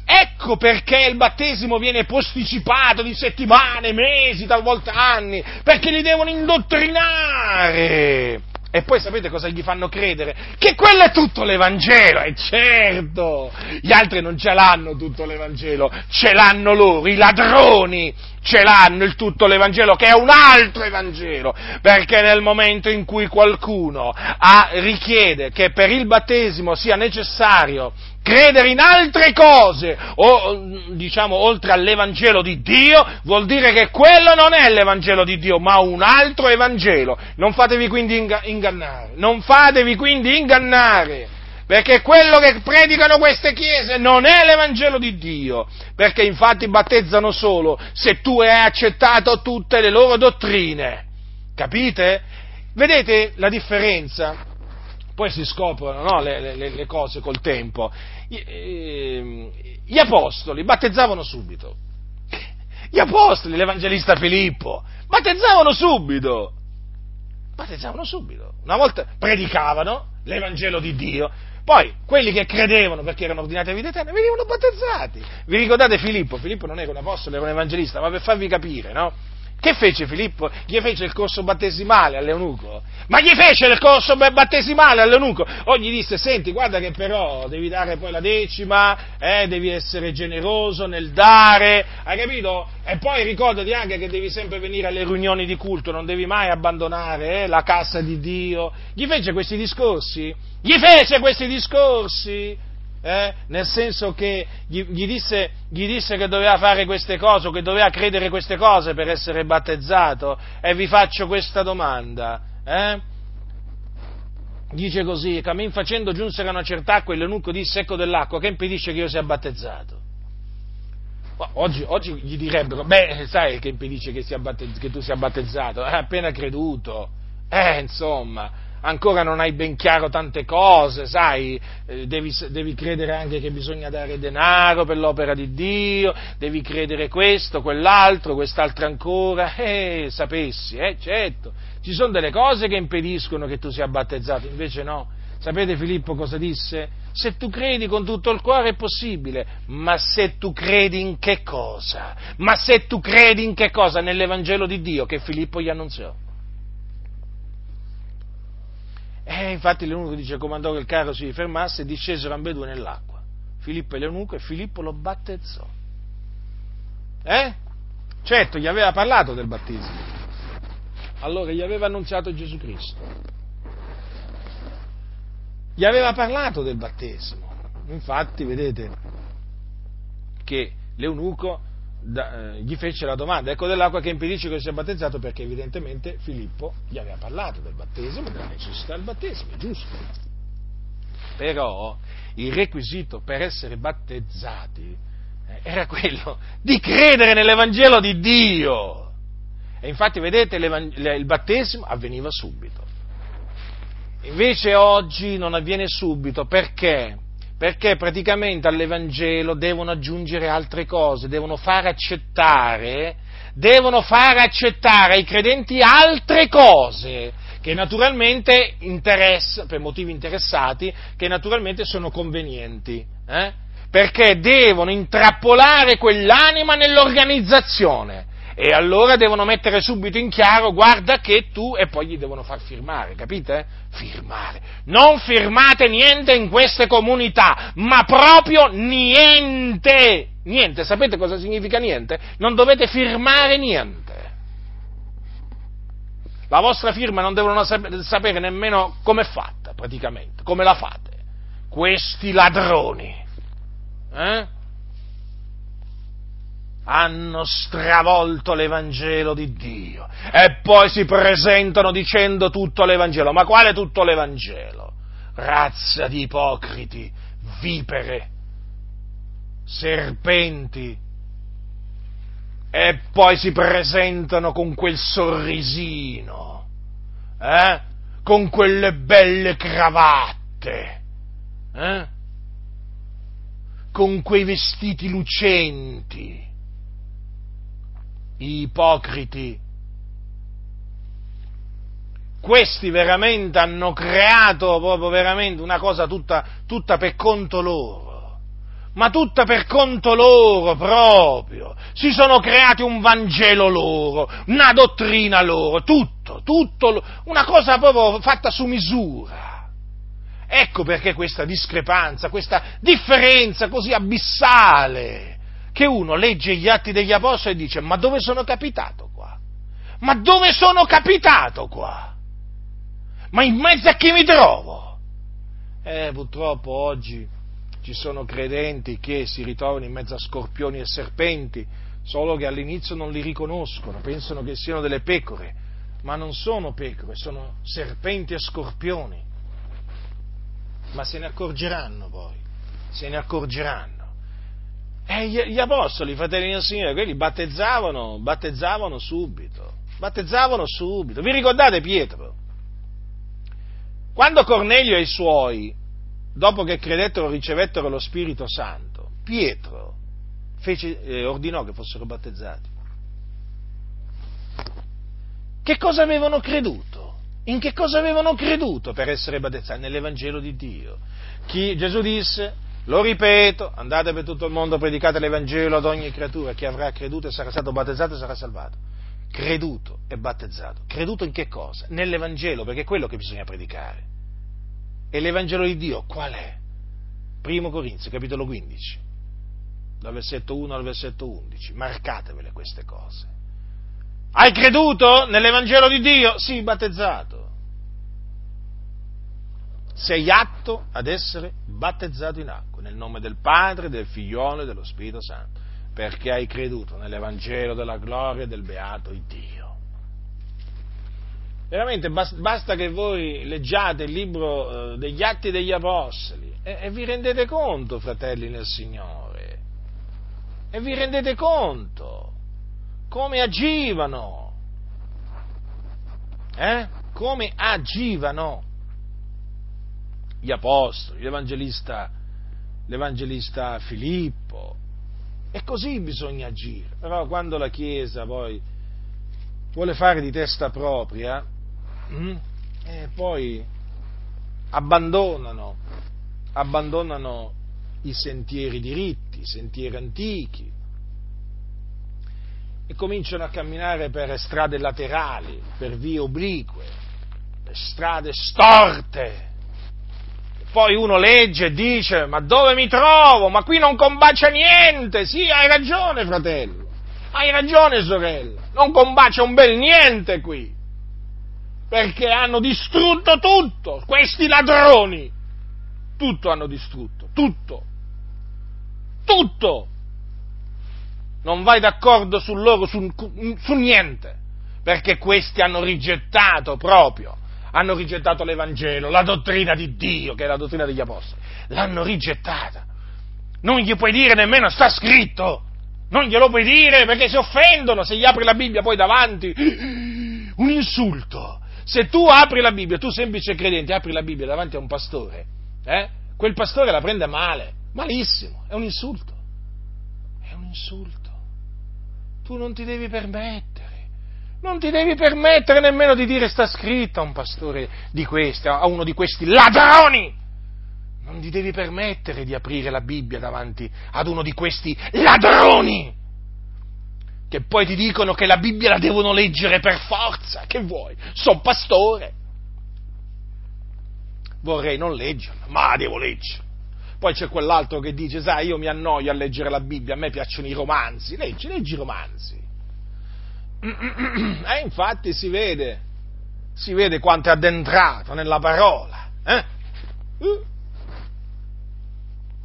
Ecco perché il battesimo viene posticipato di settimane, mesi, talvolta anni, perché li devono indottrinare. E poi sapete cosa gli fanno credere? Che quello è tutto l'Evangelo, e certo! Gli altri non ce l'hanno tutto l'Evangelo, ce l'hanno loro, i ladroni ce l'hanno il tutto l'Evangelo, che è un altro Evangelo, perché nel momento in cui qualcuno ha, richiede che per il battesimo sia necessario credere in altre cose, o diciamo oltre all'Evangelo di Dio, vuol dire che quello non è l'Evangelo di Dio, ma un altro Evangelo. Non fatevi quindi ingannare, non fatevi quindi ingannare, perché quello che predicano queste chiese non è l'Evangelo di Dio, perché infatti battezzano solo se tu hai accettato tutte le loro dottrine. Capite? Vedete la differenza? poi si scoprono no, le, le, le, cose col tempo. Ehm, gli apostoli battezzavano subito. Gli apostoli, l'evangelista Filippo, battezzavano subito. Battezzavano subito. Una volta predicavano l'Evangelo di Dio, poi quelli che credevano perché erano ordinati a vita eterna venivano battezzati. Vi ricordate Filippo? Filippo non era un apostolo, era un evangelista, ma per farvi capire, no? Che fece Filippo? Gli fece il corso battesimale all'eunuco? Ma gli fece il corso battesimale all'eunuco? O gli disse, senti, guarda che però devi dare poi la decima, eh, devi essere generoso nel dare, hai capito? E poi ricordati anche che devi sempre venire alle riunioni di culto, non devi mai abbandonare eh, la casa di Dio. Gli fece questi discorsi? Gli fece questi discorsi? Eh? nel senso che gli, gli, disse, gli, disse, che doveva fare queste cose che doveva credere queste cose per essere battezzato e vi faccio questa domanda. Eh? Dice così, cammin facendo giunsero a una certa acqua e l'eunuco disse ecco dell'acqua che impedisce che io sia battezzato. Oggi, oggi, gli direbbero, beh, sai che impedisce che, che tu sia battezzato? Hai appena creduto. Eh, insomma, ancora non hai ben chiaro tante cose, sai, eh, devi, devi, credere anche che bisogna dare denaro per l'opera di Dio, devi credere questo, quell'altro, quest'altro ancora, eh, sapessi, eh, certo, ci sono delle cose che impediscono che tu sia battezzato, invece no. Sapete Filippo cosa disse? Se tu credi con tutto il cuore è possibile, ma se tu credi in che cosa? Ma se tu credi in che cosa? Nell'Evangelo di Dio che Filippo gli annunziò. E infatti l'eunuco dice comandò che il carro si fermasse e discesero ambedue nell'acqua. Filippo e l'eunuco e Filippo lo battezzò. Eh? Certo, gli aveva parlato del battesimo. Allora gli aveva annunziato Gesù Cristo. Gli aveva parlato del battesimo. Infatti, vedete che l'eunuco da, eh, gli fece la domanda, ecco dell'acqua che impedisce che sia battezzato perché evidentemente Filippo gli aveva parlato del battesimo, della necessità del battesimo, è giusto. Però il requisito per essere battezzati eh, era quello di credere nell'Evangelo di Dio. E infatti, vedete, il battesimo avveniva subito. Invece oggi non avviene subito, perché? Perché praticamente all'Evangelo devono aggiungere altre cose, devono far accettare, devono far accettare ai credenti altre cose che naturalmente per motivi interessati, che naturalmente sono convenienti. Eh? Perché devono intrappolare quell'anima nell'organizzazione e allora devono mettere subito in chiaro, guarda che tu, e poi gli devono far firmare, capite? Firmare. Non firmate niente in queste comunità, ma proprio niente. Niente, sapete cosa significa niente? Non dovete firmare niente. La vostra firma non devono sapere nemmeno come è fatta, praticamente, come la fate. Questi ladroni. Eh? Hanno stravolto l'Evangelo di Dio e poi si presentano dicendo tutto l'Evangelo. Ma quale tutto l'Evangelo? Razza di ipocriti, vipere, serpenti. E poi si presentano con quel sorrisino, eh? con quelle belle cravatte, eh? con quei vestiti lucenti ipocriti. Questi veramente hanno creato proprio veramente una cosa tutta, tutta per conto loro, ma tutta per conto loro proprio. Si sono creati un Vangelo loro, una dottrina loro, tutto, tutto, una cosa proprio fatta su misura. Ecco perché questa discrepanza, questa differenza così abissale che uno legge gli atti degli apostoli e dice ma dove sono capitato qua? Ma dove sono capitato qua? Ma in mezzo a chi mi trovo? Eh, purtroppo oggi ci sono credenti che si ritrovano in mezzo a scorpioni e serpenti, solo che all'inizio non li riconoscono, pensano che siano delle pecore, ma non sono pecore, sono serpenti e scorpioni. Ma se ne accorgeranno poi, se ne accorgeranno. E gli apostoli, fratelli del Signore, quelli battezzavano, battezzavano subito, battezzavano subito. Vi ricordate Pietro? Quando Cornelio e i suoi, dopo che credettero, ricevettero lo Spirito Santo, Pietro fece, eh, ordinò che fossero battezzati. Che cosa avevano creduto? In che cosa avevano creduto per essere battezzati? Nell'Evangelo di Dio. Chi, Gesù disse, lo ripeto, andate per tutto il mondo, predicate l'Evangelo ad ogni creatura, chi avrà creduto e sarà stato battezzato sarà salvato. Creduto e battezzato. Creduto in che cosa? Nell'Evangelo, perché è quello che bisogna predicare. E l'Evangelo di Dio qual è? Primo Corinzi, capitolo 15, dal versetto 1 al versetto 11. Marcatevele queste cose. Hai creduto nell'Evangelo di Dio? Sì, battezzato sei atto ad essere battezzato in acqua, nel nome del Padre, del Figliolo e dello Spirito Santo, perché hai creduto nell'Evangelo della gloria del beato Dio. Veramente basta che voi leggiate il libro eh, degli Atti degli Apostoli e vi rendete conto, fratelli nel Signore, e vi rendete conto come agivano, eh? come agivano gli apostoli, l'evangelista, l'evangelista Filippo. E così bisogna agire. Però quando la Chiesa poi vuole fare di testa propria, eh, poi abbandonano, abbandonano i sentieri diritti, i sentieri antichi, e cominciano a camminare per strade laterali, per vie oblique, strade storte. Poi uno legge e dice, ma dove mi trovo? Ma qui non combacia niente. Sì, hai ragione, fratello. Hai ragione, sorella. Non combacia un bel niente qui. Perché hanno distrutto tutto. Questi ladroni. Tutto hanno distrutto. Tutto. Tutto. Non vai d'accordo su loro, su, su niente perché questi hanno rigettato proprio, hanno rigettato l'Evangelo, la dottrina di Dio, che è la dottrina degli Apostoli, l'hanno rigettata. Non gli puoi dire nemmeno sta scritto, non glielo puoi dire perché si offendono se gli apri la Bibbia poi davanti. Un insulto. Se tu apri la Bibbia, tu semplice credente, apri la Bibbia davanti a un pastore, eh, quel pastore la prende male, malissimo, è un insulto. È un insulto. Tu non ti devi permettere non ti devi permettere nemmeno di dire sta scritto a un pastore di questi, a uno di questi ladroni. Non ti devi permettere di aprire la Bibbia davanti ad uno di questi ladroni. Che poi ti dicono che la Bibbia la devono leggere per forza. Che vuoi? Sono pastore. Vorrei non leggerla, ma devo leggere. Poi c'è quell'altro che dice, sai, io mi annoio a leggere la Bibbia, a me piacciono i romanzi. Leggi, leggi i romanzi e eh, infatti si vede, si vede quanto è addentrato nella parola. Eh? Uh.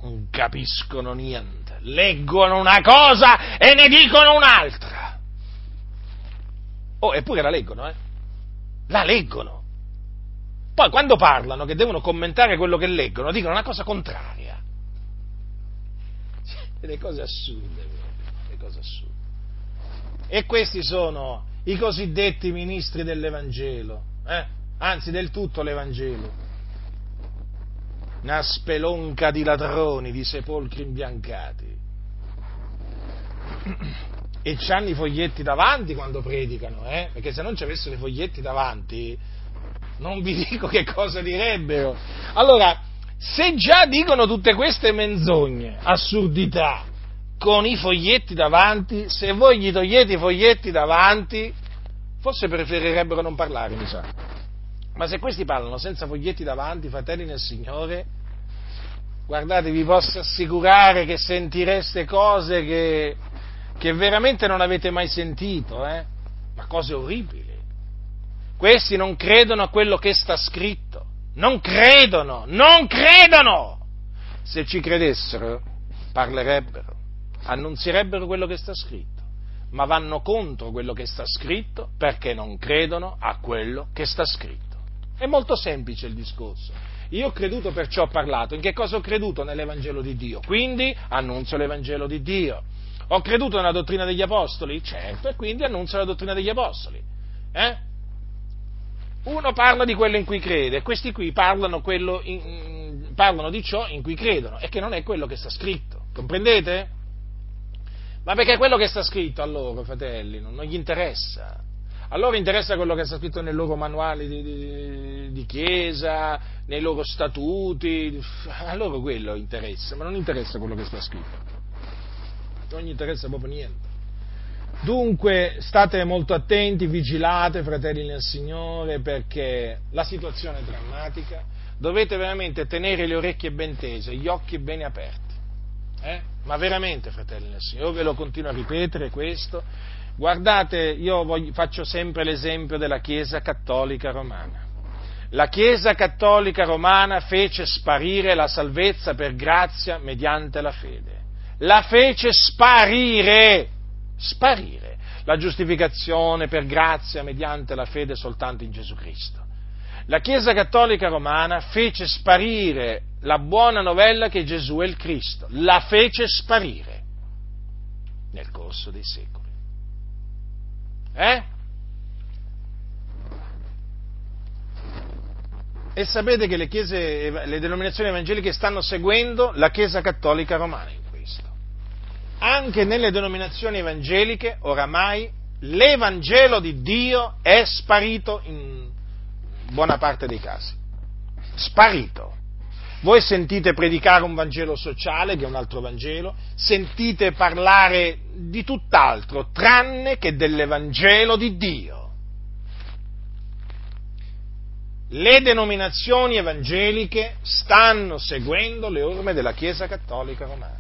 Non capiscono niente, leggono una cosa e ne dicono un'altra. Oh, eppure la leggono, eh? La leggono. Poi quando parlano che devono commentare quello che leggono, dicono una cosa contraria. Le cose assurde, le cose assurde. E questi sono i cosiddetti ministri dell'Evangelo, eh? anzi del tutto l'Evangelo. Una spelonca di ladroni, di sepolcri imbiancati. E c'hanno i foglietti davanti quando predicano, eh? perché se non ci avessero i foglietti davanti, non vi dico che cosa direbbero. Allora, se già dicono tutte queste menzogne, assurdità, con i foglietti davanti, se voi gli togliete i foglietti davanti, forse preferirebbero non parlare, mi sa. Ma se questi parlano senza foglietti davanti, fratelli nel Signore, guardate, vi posso assicurare che sentireste cose che, che veramente non avete mai sentito, eh? ma cose orribili. Questi non credono a quello che sta scritto, non credono, non credono! Se ci credessero, parlerebbero annunzierebbero quello che sta scritto, ma vanno contro quello che sta scritto perché non credono a quello che sta scritto. È molto semplice il discorso. Io ho creduto perciò ho parlato. In che cosa ho creduto? Nell'Evangelo di Dio. Quindi annuncio l'Evangelo di Dio. Ho creduto nella dottrina degli Apostoli? Certo, e quindi annuncio la dottrina degli Apostoli. Eh? Uno parla di quello in cui crede, e questi qui parlano, in, parlano di ciò in cui credono, e che non è quello che sta scritto. Comprendete? Ma perché quello che sta scritto a loro, fratelli, non, non gli interessa. A loro interessa quello che sta scritto nei loro manuali di, di, di, chiesa, nei loro statuti, a loro quello interessa, ma non interessa quello che sta scritto. Non gli interessa proprio niente. Dunque state molto attenti, vigilate, fratelli nel Signore, perché la situazione è drammatica. Dovete veramente tenere le orecchie ben tese, gli occhi ben aperti eh? Ma veramente, fratelli del Signore, io ve lo continuo a ripetere questo. Guardate, io voglio, faccio sempre l'esempio della Chiesa Cattolica Romana. La Chiesa Cattolica Romana fece sparire la salvezza per grazia mediante la fede. La fece sparire, sparire la giustificazione per grazia mediante la fede soltanto in Gesù Cristo. La Chiesa Cattolica Romana fece sparire la buona novella che Gesù è il Cristo, la fece sparire nel corso dei secoli. Eh? E sapete che le, chiese, le denominazioni evangeliche stanno seguendo la Chiesa Cattolica Romana in questo. Anche nelle denominazioni evangeliche oramai l'Evangelo di Dio è sparito in buona parte dei casi. Sparito. Voi sentite predicare un Vangelo sociale, che è un altro Vangelo, sentite parlare di tutt'altro, tranne che dell'Evangelo di Dio. le denominazioni evangeliche stanno seguendo le orme della Chiesa Cattolica Romana.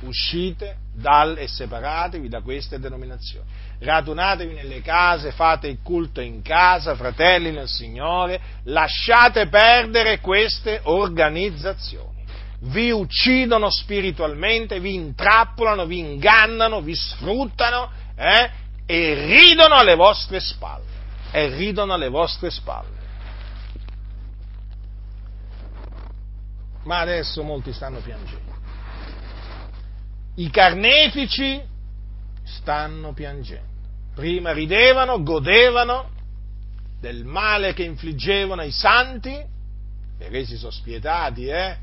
Uscite dal, e separatevi da queste denominazioni. Radunatevi nelle case, fate il culto in casa, fratelli nel Signore, lasciate perdere queste organizzazioni. Vi uccidono spiritualmente, vi intrappolano, vi ingannano, vi sfruttano eh, e ridono alle vostre spalle. E ridono alle vostre spalle. ma adesso molti stanno piangendo. I carnefici stanno piangendo. Prima ridevano, godevano del male che infliggevano ai santi, perché essi sono spietati, eh?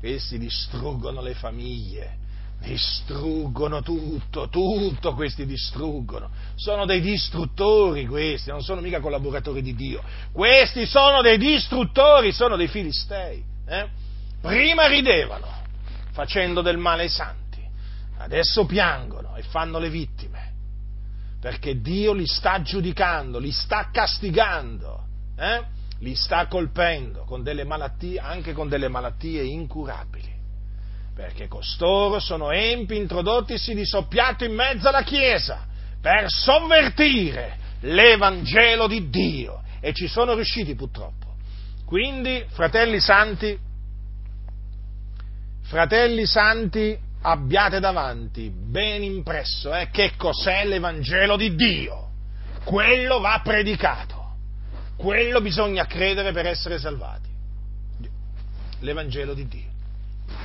Essi distruggono le famiglie, distruggono tutto, tutto questi distruggono. Sono dei distruttori questi, non sono mica collaboratori di Dio. Questi sono dei distruttori, sono dei filistei. Eh? Prima ridevano facendo del male ai santi, adesso piangono e fanno le vittime, perché Dio li sta giudicando, li sta castigando, eh? li sta colpendo con delle malattie, anche con delle malattie incurabili, perché costoro sono empi introdottisi di soppiatto in mezzo alla Chiesa per sovvertire l'Evangelo di Dio e ci sono riusciti purtroppo. Quindi, fratelli santi, Fratelli santi, abbiate davanti, ben impresso, eh, che cos'è l'Evangelo di Dio. Quello va predicato, quello bisogna credere per essere salvati. L'Evangelo di Dio.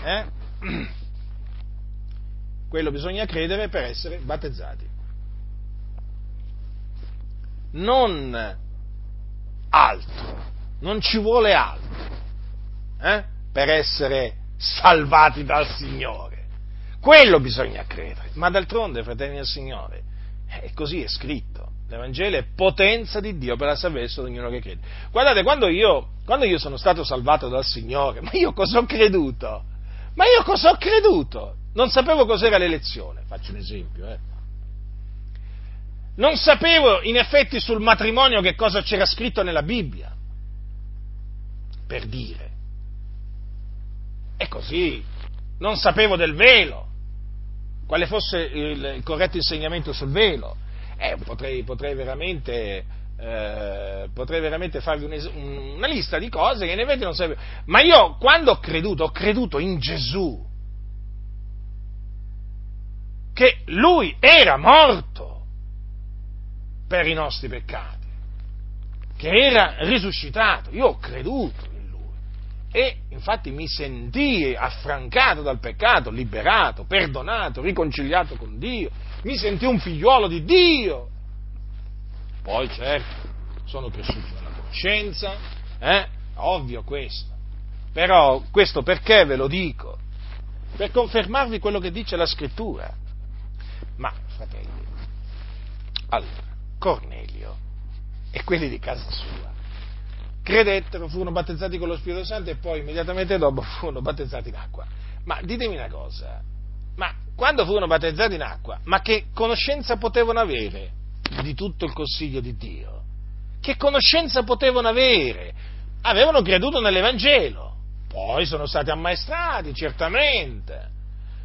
Eh? Quello bisogna credere per essere battezzati. Non altro, non ci vuole altro eh? per essere salvati dal Signore. Quello bisogna credere. Ma d'altronde, fratelli del Signore, è così è scritto. L'Evangelo è potenza di Dio per la salvezza di ognuno che crede. Guardate, quando io, quando io sono stato salvato dal Signore, ma io cosa ho creduto? Ma io cosa ho creduto? Non sapevo cos'era l'elezione, faccio un esempio, eh. Non sapevo in effetti sul matrimonio che cosa c'era scritto nella Bibbia. Per dire. E così, non sapevo del velo, quale fosse il, il corretto insegnamento sul velo. Eh, potrei, potrei, veramente, eh, potrei veramente farvi un, una lista di cose che in effetti non sapevo. Ma io quando ho creduto, ho creduto in Gesù, che Lui era morto per i nostri peccati, che era risuscitato. Io ho creduto e infatti mi sentii affrancato dal peccato, liberato, perdonato, riconciliato con Dio, mi sentii un figliuolo di Dio. Poi certo, sono cresciuto nella coscienza, eh? ovvio questo. Però questo perché ve lo dico? Per confermarvi quello che dice la scrittura. Ma, fratelli, allora, Cornelio e quelli di casa sua credettero, furono battezzati con lo Spirito Santo e poi immediatamente dopo furono battezzati in acqua. Ma ditemi una cosa, ma quando furono battezzati in acqua, ma che conoscenza potevano avere di tutto il consiglio di Dio? Che conoscenza potevano avere? Avevano creduto nell'Evangelo, poi sono stati ammaestrati, certamente,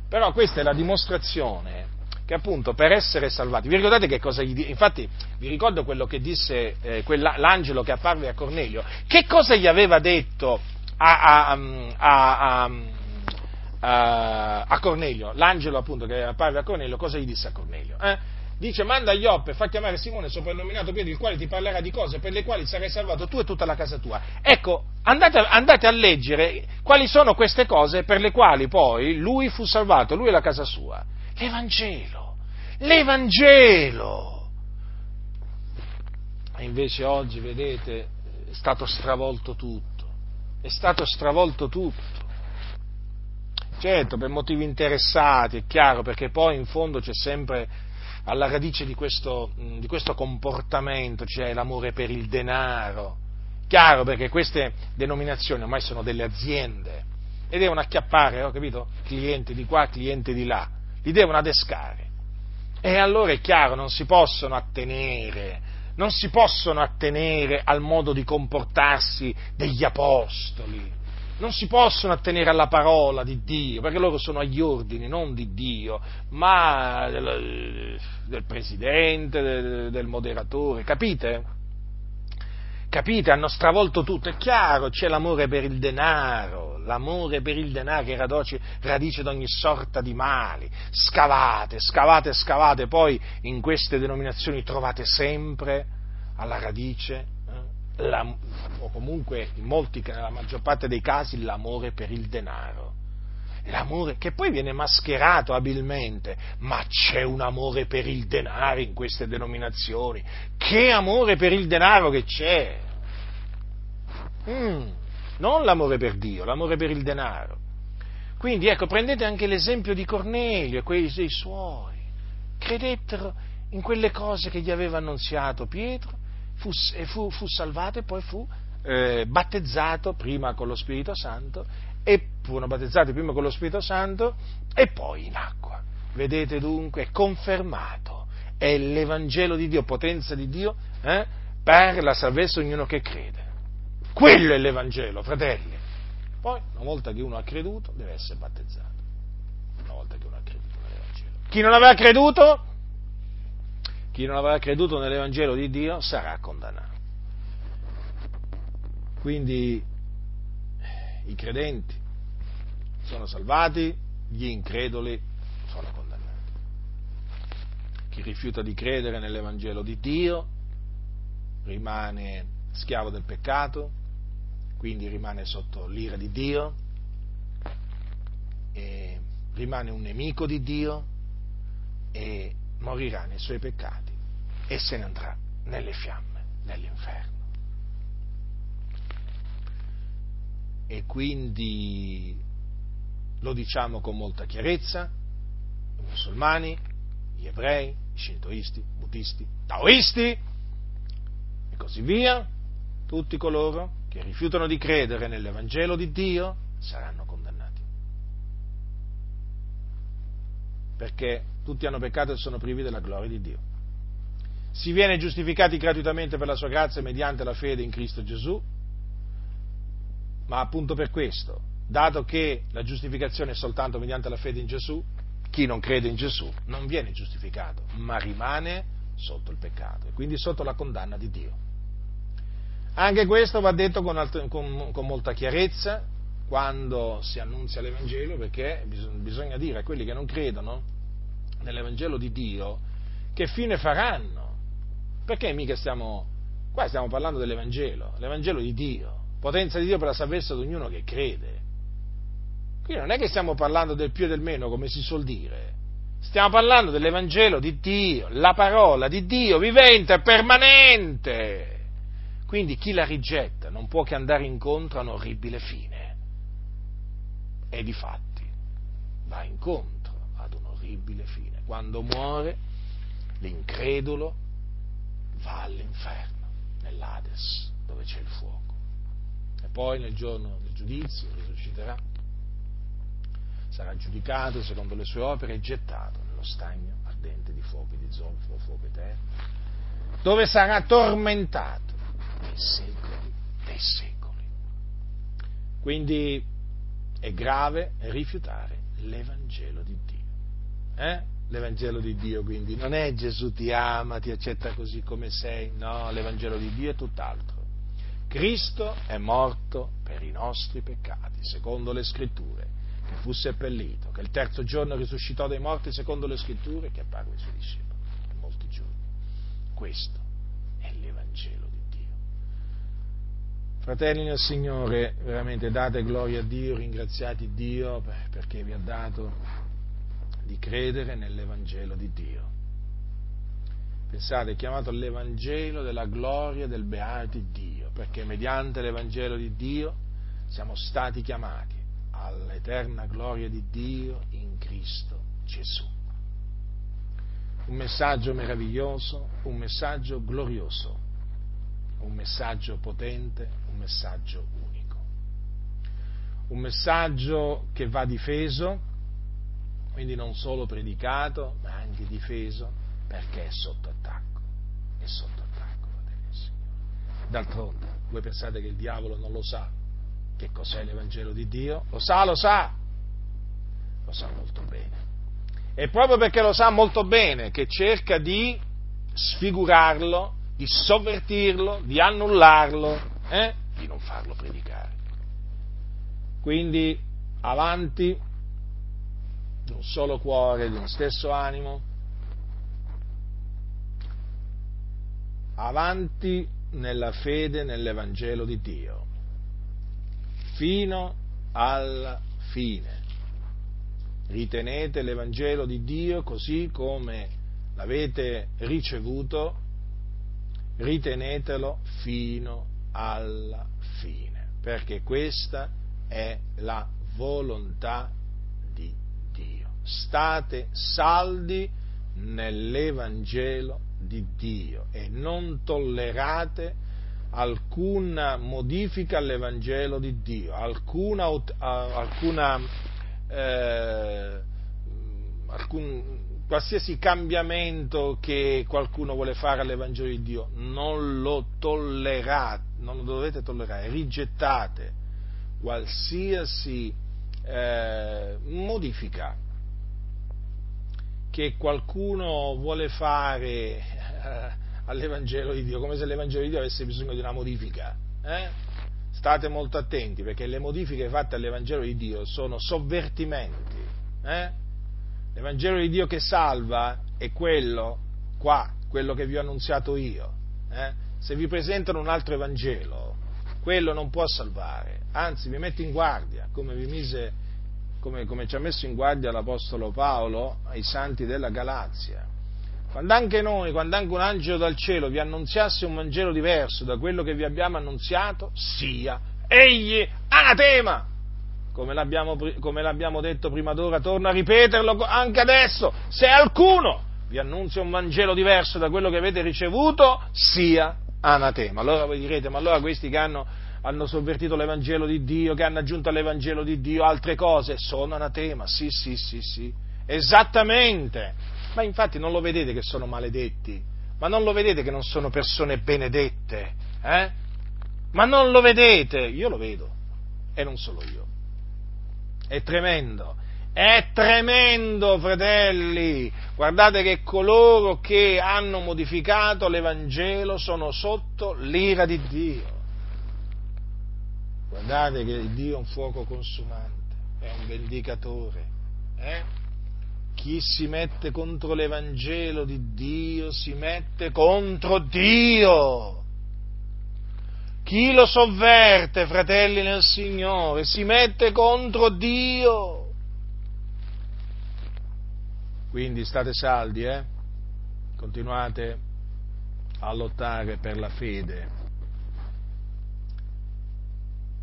però questa è la dimostrazione che appunto per essere salvati, vi ricordate che cosa gli disse? Infatti vi ricordo quello che disse eh, l'angelo che apparve a Cornelio, che cosa gli aveva detto a, a, a, a Cornelio, l'angelo appunto che apparve a Cornelio, cosa gli disse a Cornelio? Eh? Dice manda Ioppe, fa chiamare Simone soprannominato Pietro, il quale ti parlerà di cose per le quali sarai salvato tu e tutta la casa tua. Ecco, andate, andate a leggere quali sono queste cose per le quali poi lui fu salvato, lui e la casa sua. L'Evangelo, l'Evangelo. E invece oggi, vedete, è stato stravolto tutto, è stato stravolto tutto. Certo, per motivi interessati, è chiaro, perché poi in fondo c'è sempre alla radice di questo, di questo comportamento, c'è l'amore per il denaro. Chiaro, perché queste denominazioni ormai sono delle aziende e devono acchiappare, ho capito, clienti di qua, clienti di là li devono adescare. E allora è chiaro, non si possono attenere non si possono attenere al modo di comportarsi degli apostoli, non si possono attenere alla parola di Dio, perché loro sono agli ordini non di Dio, ma del, del presidente, del, del moderatore, capite? Capite? Hanno stravolto tutto. È chiaro, c'è l'amore per il denaro, l'amore per il denaro che radice, radice di ogni sorta di mali. Scavate, scavate, scavate, poi in queste denominazioni trovate sempre alla radice, eh, la, o comunque in molti, nella maggior parte dei casi, l'amore per il denaro. L'amore che poi viene mascherato abilmente, ma c'è un amore per il denaro in queste denominazioni. Che amore per il denaro che c'è! Mm, non l'amore per Dio, l'amore per il denaro. Quindi ecco, prendete anche l'esempio di Cornelio e quei dei suoi. Credettero in quelle cose che gli aveva annunziato Pietro, fu, fu, fu salvato e poi fu eh, battezzato prima con lo Spirito Santo e furono battezzati prima con lo Spirito Santo e poi in acqua. Vedete dunque, è confermato, è l'Evangelo di Dio, potenza di Dio eh, per la salvezza ognuno che crede. Quello è l'Evangelo, fratelli. Poi, una volta che uno ha creduto, deve essere battezzato. Una volta che uno ha creduto nell'Evangelo. Chi non aveva creduto, chi non aveva creduto nell'Evangelo di Dio sarà condannato. Quindi i credenti sono salvati, gli increduli sono condannati. Chi rifiuta di credere nell'Evangelo di Dio rimane schiavo del peccato, quindi rimane sotto l'ira di Dio, rimane un nemico di Dio e morirà nei suoi peccati e se ne andrà nelle fiamme dell'inferno. E quindi lo diciamo con molta chiarezza, i musulmani, gli ebrei, i shintoisti, buddisti, taoisti e così via, tutti coloro che rifiutano di credere nell'Evangelo di Dio saranno condannati. Perché tutti hanno peccato e sono privi della gloria di Dio. Si viene giustificati gratuitamente per la sua grazia mediante la fede in Cristo Gesù, ma appunto per questo, dato che la giustificazione è soltanto mediante la fede in Gesù, chi non crede in Gesù non viene giustificato, ma rimane sotto il peccato e quindi sotto la condanna di Dio. Anche questo va detto con, alt- con, con molta chiarezza quando si annunzia l'Evangelo, perché bisogna dire a quelli che non credono nell'Evangelo di Dio che fine faranno. Perché mica stiamo, qua stiamo parlando dell'Evangelo, l'Evangelo di Dio, potenza di Dio per la salvezza di ognuno che crede. Qui non è che stiamo parlando del più e del meno, come si suol dire. Stiamo parlando dell'Evangelo di Dio, la parola di Dio vivente e permanente. Quindi chi la rigetta non può che andare incontro a un orribile fine. E di fatti va incontro ad un orribile fine. Quando muore, l'incredulo va all'inferno, nell'Ades, dove c'è il fuoco. Poi nel giorno del giudizio risusciterà, sarà giudicato secondo le sue opere e gettato nello stagno ardente di fuoco e di zolfo, fuoco eterno, dove sarà tormentato dei secoli dei secoli. Quindi è grave rifiutare l'Evangelo di Dio. Eh? L'Evangelo di Dio quindi non è Gesù ti ama, ti accetta così come sei, no, l'Evangelo di Dio è tutt'altro. Cristo è morto per i nostri peccati, secondo le scritture, che fu seppellito, che il terzo giorno risuscitò dai morti, secondo le scritture, che apparve ai suoi discepoli in molti giorni. Questo è l'Evangelo Fratelli nel Signore, veramente date gloria a Dio, ringraziate Dio perché vi ha dato di credere nell'Evangelo di Dio. Pensate, è chiamato l'Evangelo della gloria del beati Dio, perché mediante l'Evangelo di Dio siamo stati chiamati all'eterna gloria di Dio in Cristo Gesù. Un messaggio meraviglioso, un messaggio glorioso un messaggio potente, un messaggio unico. Un messaggio che va difeso, quindi non solo predicato, ma anche difeso perché è sotto attacco. È sotto attacco. D'altronde, voi pensate che il diavolo non lo sa che cos'è l'Evangelo di Dio? Lo sa, lo sa, lo sa molto bene. E proprio perché lo sa molto bene che cerca di sfigurarlo, di sovvertirlo, di annullarlo, eh? di non farlo predicare. Quindi avanti, di un solo cuore, di un stesso animo, avanti nella fede nell'Evangelo di Dio, fino alla fine. Ritenete l'Evangelo di Dio così come l'avete ricevuto, ritenetelo fino alla fine, perché questa è la volontà di Dio. State saldi nell'Evangelo di Dio e non tollerate alcuna modifica all'Evangelo di Dio, alcuna, alcuna eh, alcun, qualsiasi cambiamento che qualcuno vuole fare all'Evangelo di Dio, non lo tollerate, non lo dovete tollerare, rigettate qualsiasi eh, modifica che qualcuno vuole fare eh, all'Evangelo di Dio, come se l'Evangelo di Dio avesse bisogno di una modifica. Eh? State molto attenti perché le modifiche fatte all'Evangelo di Dio sono sovvertimenti. Eh? L'Evangelo di Dio che salva è quello qua, quello che vi ho annunziato io. Eh? Se vi presentano un altro Evangelo, quello non può salvare, anzi vi mette in guardia, come vi mise come, come ci ha messo in guardia l'Apostolo Paolo ai santi della Galazia. Quando anche noi, quando anche un angelo dal cielo vi annunziasse un Vangelo diverso da quello che vi abbiamo annunziato, sia egli anatema. Come l'abbiamo, come l'abbiamo detto prima d'ora, torno a ripeterlo anche adesso, se alcuno vi annunzia un Vangelo diverso da quello che avete ricevuto, sia anatema. Allora voi direte, ma allora questi che hanno hanno sovvertito l'Evangelo di Dio, che hanno aggiunto all'Evangelo di Dio altre cose, sono anatema, sì, sì, sì, sì, esattamente. Ma infatti non lo vedete che sono maledetti? Ma non lo vedete che non sono persone benedette? Eh? Ma non lo vedete? Io lo vedo, e non solo io. È tremendo, è tremendo, fratelli. Guardate che coloro che hanno modificato l'Evangelo sono sotto l'ira di Dio. Guardate che Dio è un fuoco consumante, è un vendicatore. Eh? Chi si mette contro l'Evangelo di Dio si mette contro Dio. Chi lo sovverte, fratelli nel Signore, si mette contro Dio. Quindi state saldi, eh? Continuate a lottare per la fede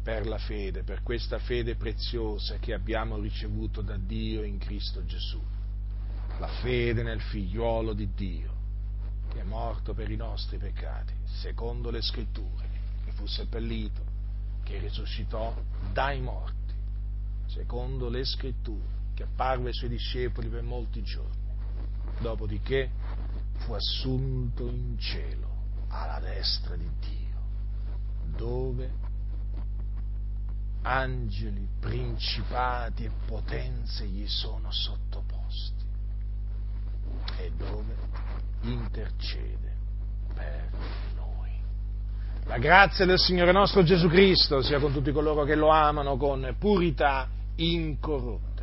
per la fede, per questa fede preziosa che abbiamo ricevuto da Dio in Cristo Gesù. La fede nel figliuolo di Dio, che è morto per i nostri peccati, secondo le scritture, che fu seppellito, che risuscitò dai morti, secondo le scritture, che apparve ai suoi discepoli per molti giorni. Dopodiché fu assunto in cielo alla destra di Dio, dove angeli, principati e potenze gli sono sottoposti e dove intercede per noi. La grazia del Signore nostro Gesù Cristo sia con tutti coloro che lo amano con purità incorrotta.